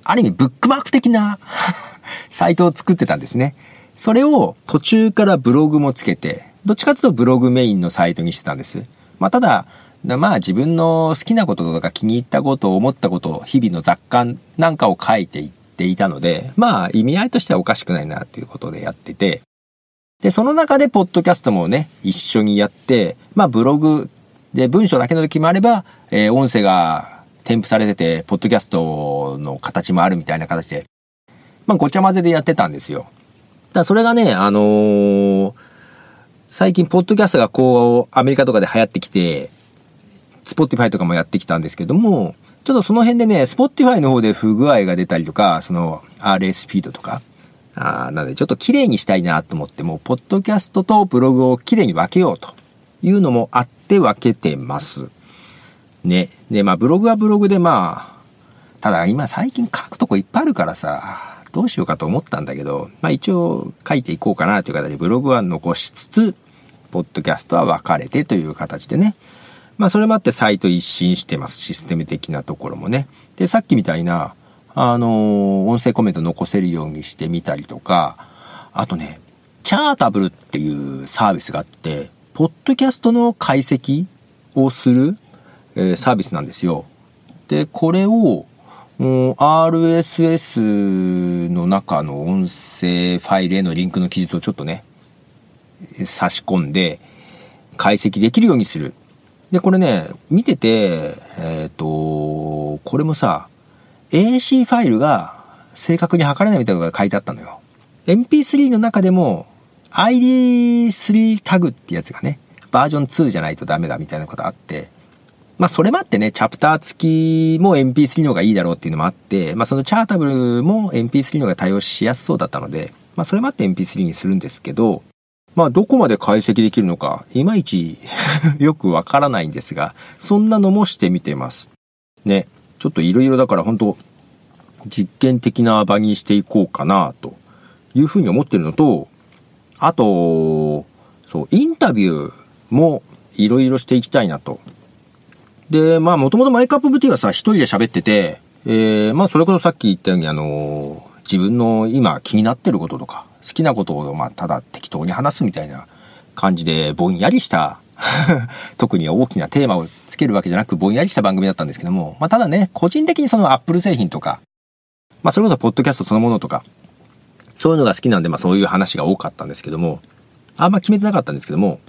Speaker 1: あ、ある意味ブックマーク的な サイトを作ってたんですね。それを途中からブログもつけて、どっちかというとブログメインのサイトにしてたんです。まあ、ただ、まあ自分の好きなこととか気に入ったこと思ったこと日々の雑感なんかを書いていっていたのでまあ意味合いとしてはおかしくないなということでやっててでその中でポッドキャストもね一緒にやってまあブログで文章だけの時もあれば、えー、音声が添付されててポッドキャストの形もあるみたいな形でまあごちゃ混ぜでやってたんですよ。だそれがねあのー最近、ポッドキャストがこう、アメリカとかで流行ってきて、Spotify とかもやってきたんですけども、ちょっとその辺でね、Spotify の方で不具合が出たりとか、その RS フィードとか、あなのでちょっと綺麗にしたいなと思ってもう、ポッドキャストとブログを綺麗に分けようというのもあって分けてます。ね。で、まあブログはブログでまあ、ただ今最近書くとこいっぱいあるからさ、どうしようかと思ったんだけど、まあ一応書いていこうかなという形でブログは残しつつ、ポッドキャストは分かれてという形でね、まあそれもあってサイト一新してます。システム的なところもね。で、さっきみたいな、あの、音声コメント残せるようにしてみたりとか、あとね、チャータブルっていうサービスがあって、ポッドキャストの解析をする、えー、サービスなんですよ。で、これを、RSS の中の音声ファイルへのリンクの記述をちょっとね、差し込んで解析できるようにするで、これね、見てて、えっ、ー、と、これもさ、AC ファイルが正確に測れないみたいなのが書いてあったのよ。MP3 の中でも ID3 タグってやつがね、バージョン2じゃないとダメだみたいなことあって、まあそれもあってね、チャプター付きも MP3 の方がいいだろうっていうのもあって、まあそのチャータブルも MP3 の方が対応しやすそうだったので、まあそれもあって MP3 にするんですけど、まあ、どこまで解析できるのか、いまいち よくわからないんですが、そんなのもしてみてます。ね。ちょっといろいろだから本当実験的な場にしていこうかな、というふうに思ってるのと、あと、そう、インタビューもいろいろしていきたいなと。で、まあ、もともとマイクアップブティはさ、一人で喋ってて、えー、まあ、それこそさっき言ったように、あの自分の今気になってることとか、好きなことを、まあ、ただ適当に話すみたいな感じで、ぼんやりした 特に大きなテーマをつけるわけじゃなく、ぼんやりした番組だったんですけども、まあ、ただね、個人的にそのアップル製品とか、まあ、それこそポッドキャストそのものとか、そういうのが好きなんで、まあ、そういう話が多かったんですけども、あんま決めてなかったんですけども、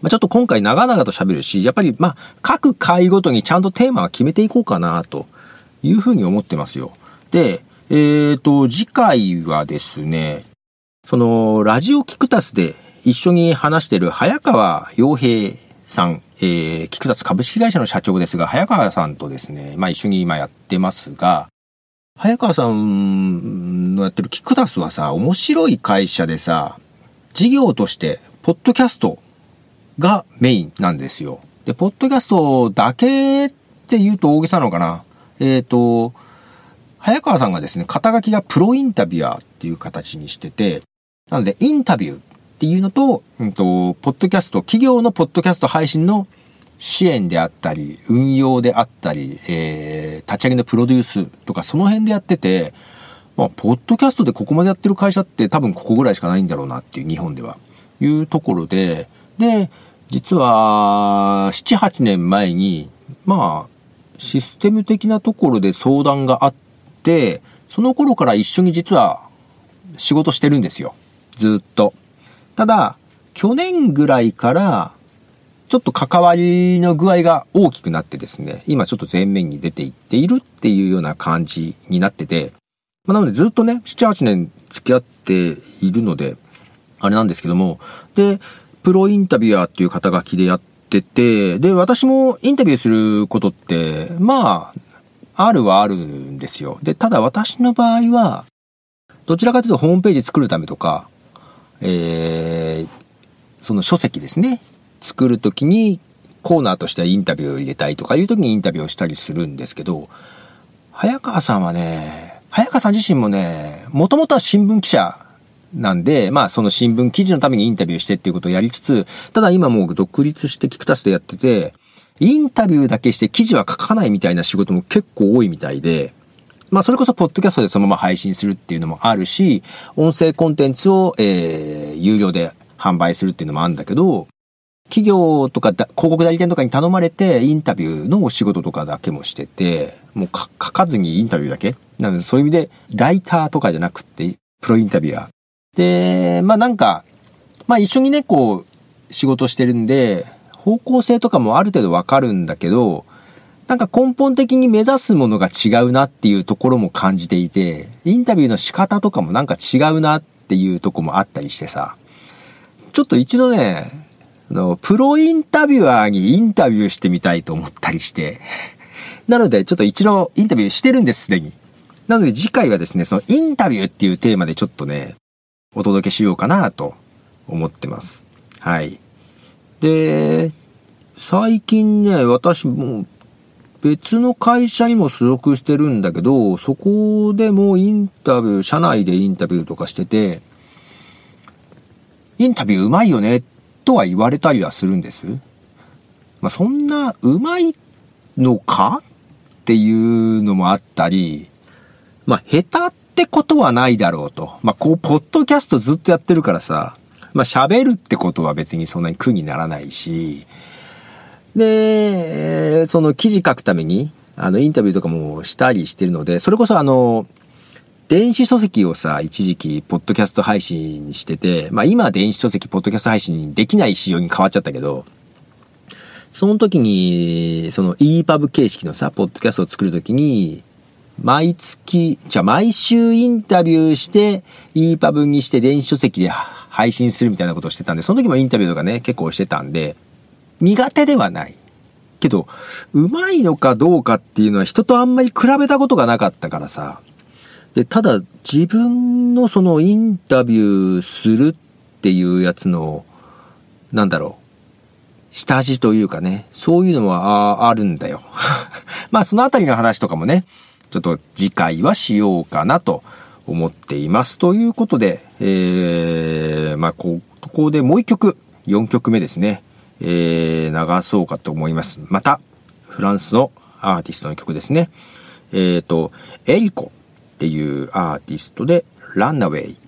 Speaker 1: まあ、ちょっと今回長々と喋るし、やっぱり、まあ、各回ごとにちゃんとテーマは決めていこうかな、というふうに思ってますよ。で、えっ、ー、と、次回はですね、その、ラジオキクタスで一緒に話してる早川洋平さん、えー、キクタス株式会社の社長ですが、早川さんとですね、まあ一緒に今やってますが、早川さんのやってるキクタスはさ、面白い会社でさ、事業として、ポッドキャストがメインなんですよ。で、ポッドキャストだけって言うと大げさなのかな。えっ、ー、と、早川さんがですね、肩書きがプロインタビュアーっていう形にしてて、なので、インタビューっていうのと、うんと、ポッドキャスト、企業のポッドキャスト配信の支援であったり、運用であったり、えー、立ち上げのプロデュースとか、その辺でやってて、まあ、ポッドキャストでここまでやってる会社って多分ここぐらいしかないんだろうなっていう、日本では。いうところで、で、実は、7、8年前に、まあ、システム的なところで相談があって、その頃から一緒に実は仕事してるんですよ。ずっと。ただ、去年ぐらいから、ちょっと関わりの具合が大きくなってですね、今ちょっと前面に出ていっているっていうような感じになってて、まあ、なのでずっとね、7、8年付き合っているので、あれなんですけども、で、プロインタビュアーっていう肩書きでやってて、で、私もインタビューすることって、まあ、あるはあるんですよ。で、ただ私の場合は、どちらかというとホームページ作るためとか、えー、その書籍ですね。作るときにコーナーとしてはインタビューを入れたいとかいうときにインタビューをしたりするんですけど、早川さんはね、早川さん自身もね、もともとは新聞記者なんで、まあその新聞記事のためにインタビューしてっていうことをやりつつ、ただ今もう独立してキクタスでやってて、インタビューだけして記事は書かないみたいな仕事も結構多いみたいで、まあそれこそポッドキャストでそのまま配信するっていうのもあるし、音声コンテンツを、えー、有料で販売するっていうのもあるんだけど、企業とか広告代理店とかに頼まれてインタビューのお仕事とかだけもしてて、もう書かずにインタビューだけ？なのでそういう意味でライターとかじゃなくて、プロインタビュアー。で、まあなんか、まあ一緒にね、こう仕事してるんで、方向性とかもある程度わかるんだけど、なんか根本的に目指すものが違うなっていうところも感じていて、インタビューの仕方とかもなんか違うなっていうとこもあったりしてさ、ちょっと一度ね、あの、プロインタビュアーにインタビューしてみたいと思ったりして、なのでちょっと一度インタビューしてるんです、すでに。なので次回はですね、そのインタビューっていうテーマでちょっとね、お届けしようかなと思ってます。はい。で、最近ね、私も別の会社にも所属してるんだけど、そこでもインタビュー、社内でインタビューとかしてて、インタビューうまいよね、とは言われたりはするんです。まあ、そんなうまいのかっていうのもあったり、まあ、下手ってことはないだろうと。まあ、こう、ポッドキャストずっとやってるからさ、まあ、喋るってことは別にそんなに苦にならないし、で、その記事書くために、あの、インタビューとかもしたりしてるので、それこそあの、電子書籍をさ、一時期、ポッドキャスト配信してて、まあ今電子書籍、ポッドキャスト配信できない仕様に変わっちゃったけど、その時に、その EPUB 形式のさ、ポッドキャストを作る時に、毎月、じゃ毎週インタビューして、EPUB にして電子書籍で配信するみたいなことをしてたんで、その時もインタビューとかね、結構してたんで、苦手ではない。けど、うまいのかどうかっていうのは人とあんまり比べたことがなかったからさ。で、ただ自分のそのインタビューするっていうやつの、なんだろう。下地というかね、そういうのはああるんだよ。まあそのあたりの話とかもね、ちょっと次回はしようかなと思っています。ということで、えー、まあここでもう一曲、4曲目ですね。えー、流そうかと思います。また、フランスのアーティストの曲ですね。えっ、ー、と、エイコっていうアーティストで、ランナウェイ。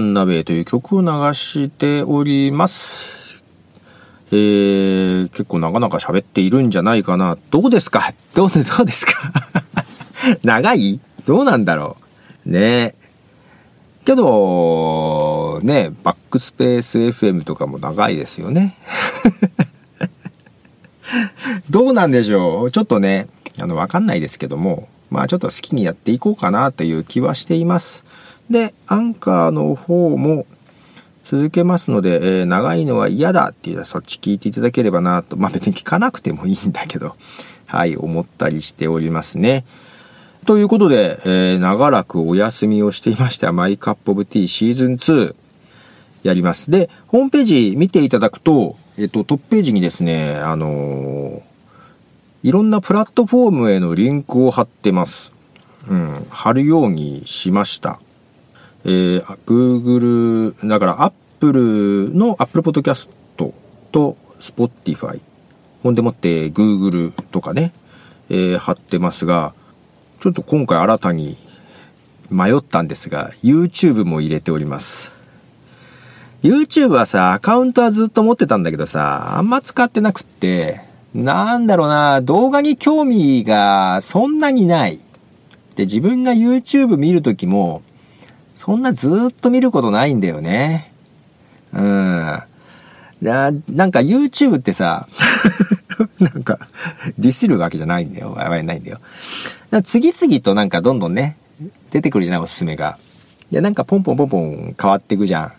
Speaker 1: リコでランナベイという曲を流しております。えー、結構なかなか喋っているんじゃないかな。どうですか？どうで、どうですか？長い？どうなんだろう？ねけど、ね、バックスペース FM とかも長いですよね。どうなんでしょう？ちょっとね、あの、わかんないですけども、まあちょっと好きにやっていこうかなという気はしています。で、アンカーの方も続けますので、えー長いのは嫌だっていうのはそっち聞いていただければなと、まあ別に聞かなくてもいいんだけど、はい、思ったりしておりますね。ということで、えー長らくお休みをしていましたマイカップオブティーシーズン2やります。で、ホームページ見ていただくと、えっと、トップページにですね、あのーいろんなプラットフォームへのリンクを貼ってます。うん、貼るようにしました。えー、Google、だから Apple の Apple Podcast と Spotify、ほんでもって Google とかね、えー貼ってますが、ちょっと今回新たに迷ったんですが、YouTube も入れております。YouTube はさ、アカウントはずっと持ってたんだけどさ、あんま使ってなくって、なんだろうな、動画に興味がそんなにない。で、自分が YouTube 見るときも、そんなずっと見ることないんだよね。うん。ななんか YouTube ってさ、なんか、ディスるわけじゃないんだよ。やばいないんだよ。だ次々となんかどんどんね、出てくるじゃない、おすすめが。で、なんかポンポンポンポン変わっていくじゃん。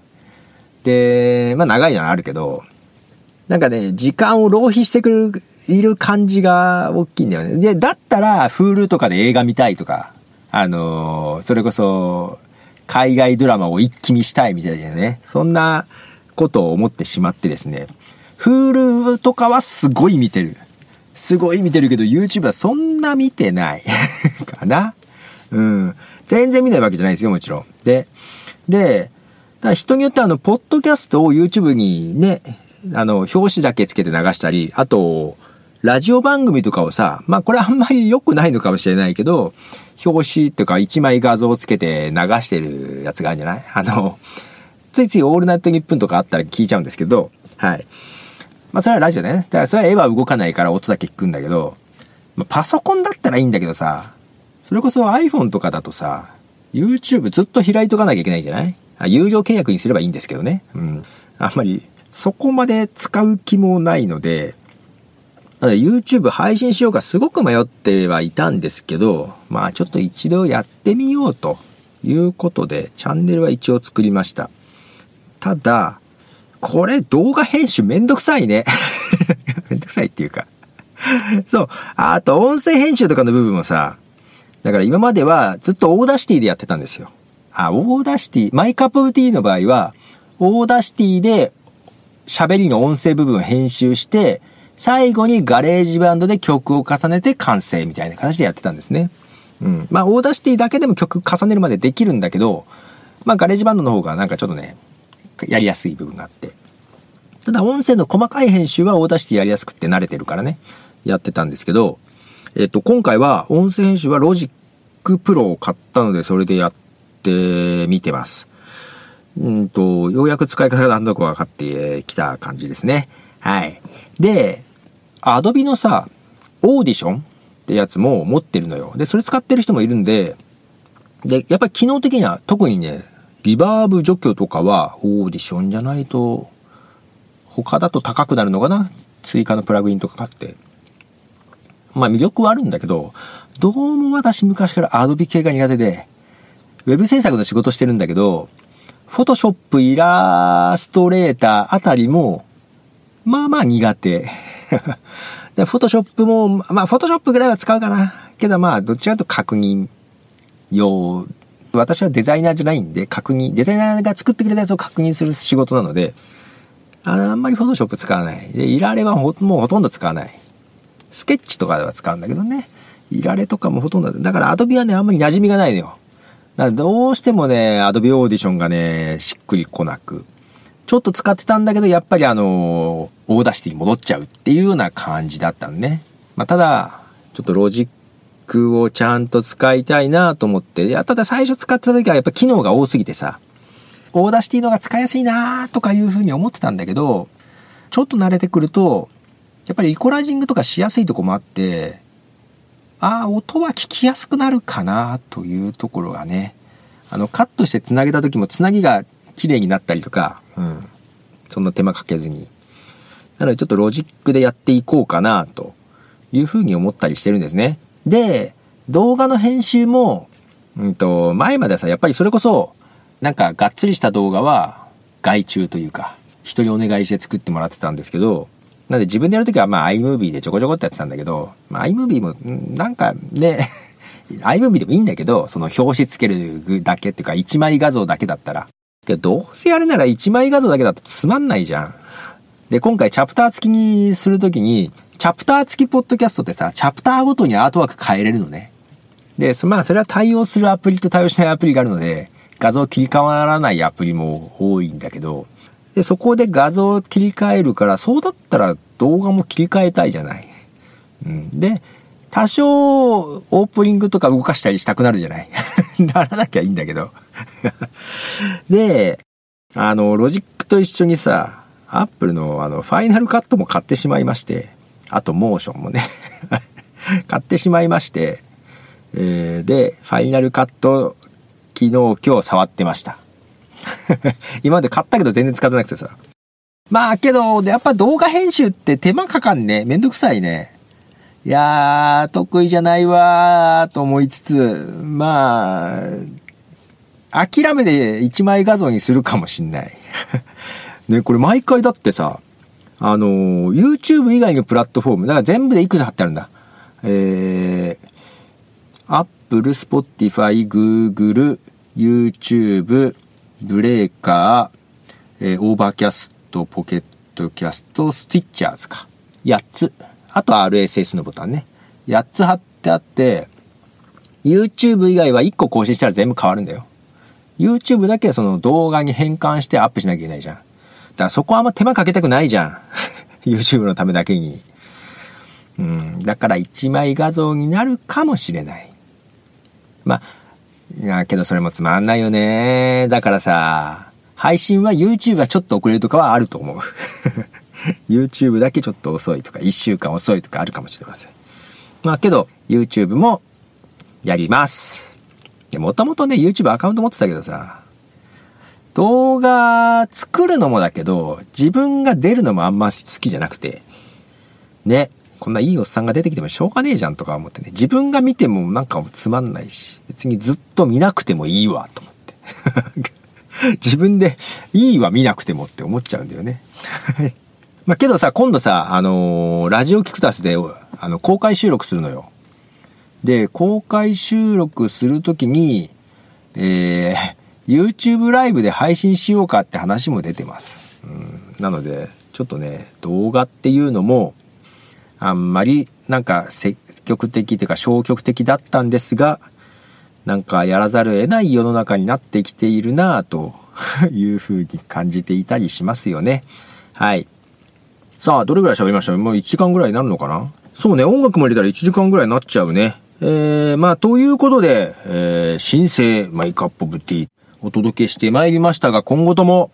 Speaker 1: で、まあ長いのはあるけど、なんかね、時間を浪費してくる、いる感じが大きいんだよね。で、だったら、Hulu とかで映画見たいとか、あのーそれこそ、海外ドラマを一気見したいみたいなね、そんなことを思ってしまってですね、Hulu とかはすごい見てる。すごい見てるけど、YouTube はそんな見てない。かな？うん。全然見ないわけじゃないですよ、もちろん。で、で、だ人によってはあの、ポッドキャストを YouTube にね、あの、表紙だけつけて流したり、あと、ラジオ番組とかをさ、まあこれあんまり良くないのかもしれないけど、表紙とか一枚画像をつけて流してるやつがあるんじゃない？あの、ついついオールナイトニッポンとかあったら聞いちゃうんですけど、はい。まあそれはラジオだね。だからそれは絵は動かないから音だけ聞くんだけど、まあ、パソコンだったらいいんだけどさ、それこそ iPhone とかだとさ、YouTube ずっと開いとかなきゃいけないじゃない？あ有料契約にすればいいんですけどね。うん。あんまりそこまで使う気もないので、なので YouTube 配信しようかすごく迷ってはいたんですけど、まあちょっと一度やってみようということで、チャンネルは一応作りました。ただ、これ動画編集めんどくさいね。めんどくさいっていうか。そう。あと音声編集とかの部分もさ、だから今まではずっと Audacity でやってたんですよ。あ、 Audacity、My Cup of Tea の場合は、 Audacity で喋りの音声部分を編集して、最後に GarageBand で曲を重ねて完成みたいな形でやってたんですね。うん。まあ、 Audacity だけでも曲重ねるまでできるんだけど、まあ、 GarageBand の方がなんかちょっとね、やりやすい部分があって。ただ、音声の細かい編集は Audacity やりやすくって慣れてるからね、やってたんですけど、えっと、今回は音声編集は Logic Pro を買ったので、それでやってみてます。うんと、ようやく使い方が何度か分かってきた感じですね。はい。で、 Adobe のさ、オーディションってやつも持ってるのよ。で、それ使ってる人もいるんで、で、やっぱり機能的には特にね、リバーブ除去とかはオーディションじゃないと、他だと高くなるのかな？追加のプラグインとか買って。まあ魅力はあるんだけど、どうも私昔からアドビ系が苦手で、ウェブ制作の仕事してるんだけど、フォトショップ、イラストレーターあたりも、まあまあ苦手。でフォトショップも、まあフォトショップぐらいは使うかな。けどまあどっちかと確認用。私はデザイナーじゃないんで確認、デザイナーが作ってくれたやつを確認する仕事なので、ああんまり Photoshop 使わない。で、イラレはほもうほとんど使わない。スケッチとかでは使うんだけどね。イラレとかもほとんど、だから Adobe はね、あんまり馴染みがないのよ。だからどうしてもね、 Adobe Audition がね、しっくりこなく。ちょっと使ってたんだけど、やっぱりあの、 Audacity に戻っちゃうっていうような感じだったんね。まあ、ただ、ちょっとロジックをちゃんと使いたいなと思って、いや、ただ最初使ってた時はやっぱ機能が多すぎてさ、 Audacity のが使いやすいなとかいうふうに思ってたんだけど、ちょっと慣れてくると、やっぱりイコライジングとかしやすいとこもあって、ああ、音は聞きやすくなるかなというところがね、あの、カットして繋げた時も繋ぎが綺麗になったりとか、うん。そんな手間かけずに。なのでちょっとロジックでやっていこうかなというふうに思ったりしてるんですね。で、動画の編集も、うんと、前まではさ、やっぱりそれこそ、なんかがっつりした動画は外注というか、人にお願いして作ってもらってたんですけど、なんで自分でやるときはまあ iMovie でちょこちょこってやってたんだけど、まあ iMovie もなんかね iMovie でもいいんだけど、その表紙つけるだけっていうか1枚画像だけだったら。けどどうせやるなら1枚画像だけだとつまんないじゃん。で、今回チャプター付きにするときに、チャプター付きポッドキャストってさ、チャプターごとにアートワーク変えれるのね。で、まあそれは対応するアプリと対応しないアプリがあるので、画像切り替わらないアプリも多いんだけど、で、そこで画像を切り替えるから、そうだったら動画も切り替えたいじゃない。うん。で、多少オープニングとか動かしたりしたくなるじゃない？ならなきゃいいんだけど。で、あの、ロジックと一緒にさ、アップルのあの、ファイナルカットも買ってしまいまして、あとモーションもね 買ってしまいまして、えー、で、ファイナルカット昨日今日触ってました。今まで買ったけど全然使ってなくてさ。まあけど、やっぱ動画編集って手間かかんね。めんどくさいね。いやー、得意じゃないわーと思いつつ、まあ、諦めて一枚画像にするかもしんない。ね、これ毎回だってさ、あのー、YouTube 以外のプラットフォーム、だから全部でいくつ貼ってあるんだ。えー、Apple、Spotify、Google、YouTube、 Breaker、えー、 Overcast、ポケットキャスト、 Stitcher ずか。8つ。あと RSS のボタンね。8つ貼ってあって、YouTube 以外は1個更新したら全部変わるんだよ。YouTube だけはその動画に変換してアップしなきゃいけないじゃん。だからそこはあんま手間かけたくないじゃん。YouTube のためだけに。うん。だから1枚画像になるかもしれない。まあ、いや、けどそれもつまんないよね。だからさ、配信は YouTube はちょっと遅れるとかはあると思う。YouTube だけちょっと遅いとか、1週間遅いとかあるかもしれません。まあけど、YouTube もやります。もともとね、YouTube アカウント持ってたけどさ、動画作るのもだけど、自分が出るのもあんま好きじゃなくて、ね、こんないいおっさんが出てきてもしょうがねえじゃんとか思ってね、自分が見てもなんかつまんないし、別にずっと見なくてもいいわと思って。自分でいいわ見なくてもって思っちゃうんだよね。まあけどさ、今度さ、あのー、ラジオキクタスで、あの、公開収録するのよ。で、公開収録するときに、えー、YouTube ライブで配信しようかって話も出てます。うん、なので、ちょっとね、動画っていうのも、あんまりなんか積極的というか消極的だったんですが、なんかやらざるを得ない世の中になってきているなぁと いうふうに感じていたりしますよね。はい。さあ、どれぐらい喋りました？もう1時間ぐらいになるのかな？そうね、音楽も入れたら1時間ぐらいになっちゃうね。えー、まあ、ということで、えー、新生マイカップブティお届けしてまいりましたが、今後とも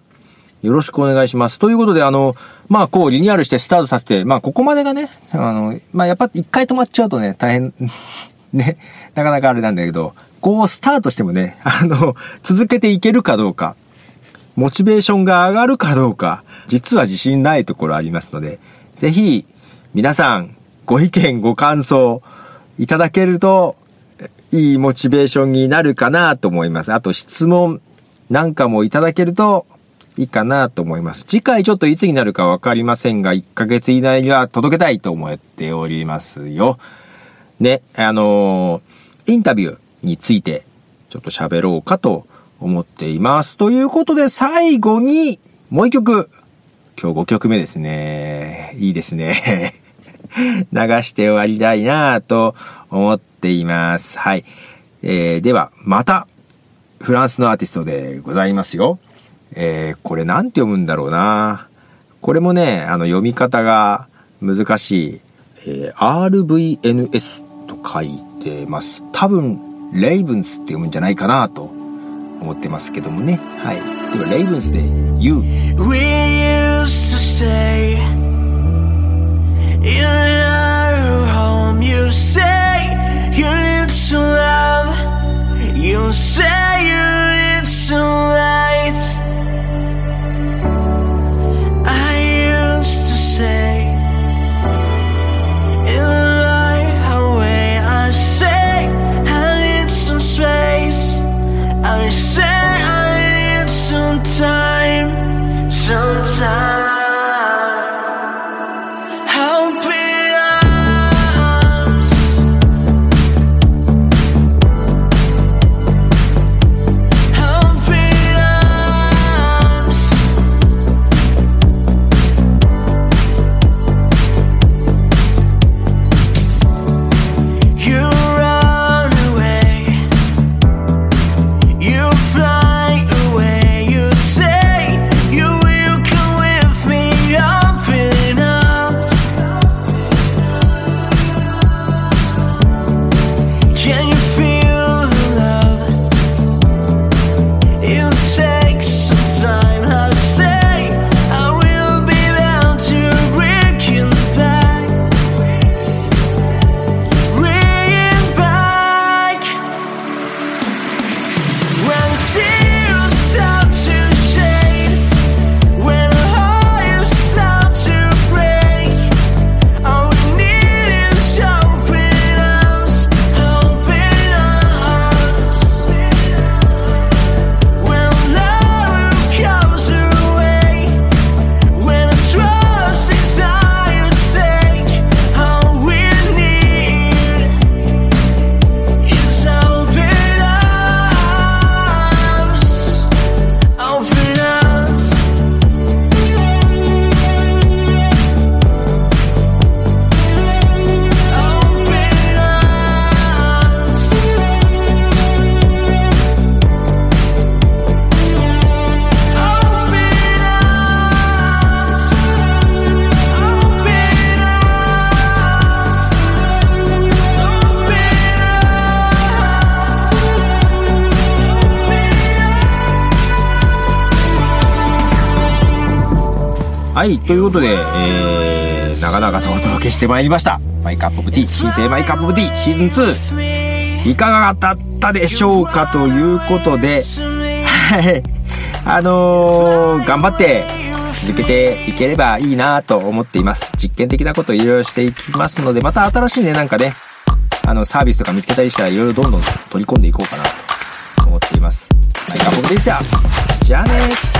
Speaker 1: よろしくお願いします。ということで、あの、まあ、こう、リニューアルしてスタートさせて、まあ、ここまでがね、あの、まあ、やっぱ一回止まっちゃうとね、大変 ね、なかなかあれなんだけど、こう、スタートしてもね、あの、続けていけるかどうか、モチベーションが上がるかどうか、実は自信ないところありますので、ぜひ、皆さん、ご意見、ご感想、いただけると、いいモチベーションになるかなと思います。あと、質問なんかもいただけると、いいかなと思います。次回ちょっといつになるかわかりませんが、1ヶ月以内には届けたいと思っておりますよ。ね、あのー、インタビューについてちょっと喋ろうかと思っています。ということで最後にもう一曲。今日5曲目ですね。いいですね。流して終わりたいなと思っています。はい。えー、では、また、フランスのアーティストでございますよ。えー、これなんて読むんだろうな。これもね、あの読み方が難しい。えー、RVNS と書いてます。多分、レイブンスって読むんじゃないかなと思ってますけどもね。はい。では、レイブンスで You。
Speaker 2: Used to say in our home, you say you need some love. You say you need some light. I used to say I say I need some space. I say I 挣扎
Speaker 1: はい、ということで、えー、長々とお届けしてまいりました。マイカップオブティー、新生マイカップオブティシーズン2。いかがだったでしょうかということで、はい。あのー、頑張って続けていければいいなと思っています。実験的なことをいろいろしていきますので、また新しいね、なんかね、あの、サービスとか見つけたりしたらいろいろどんどん取り込んでいこうかなと思っています。マイカップオブティでした。じゃあね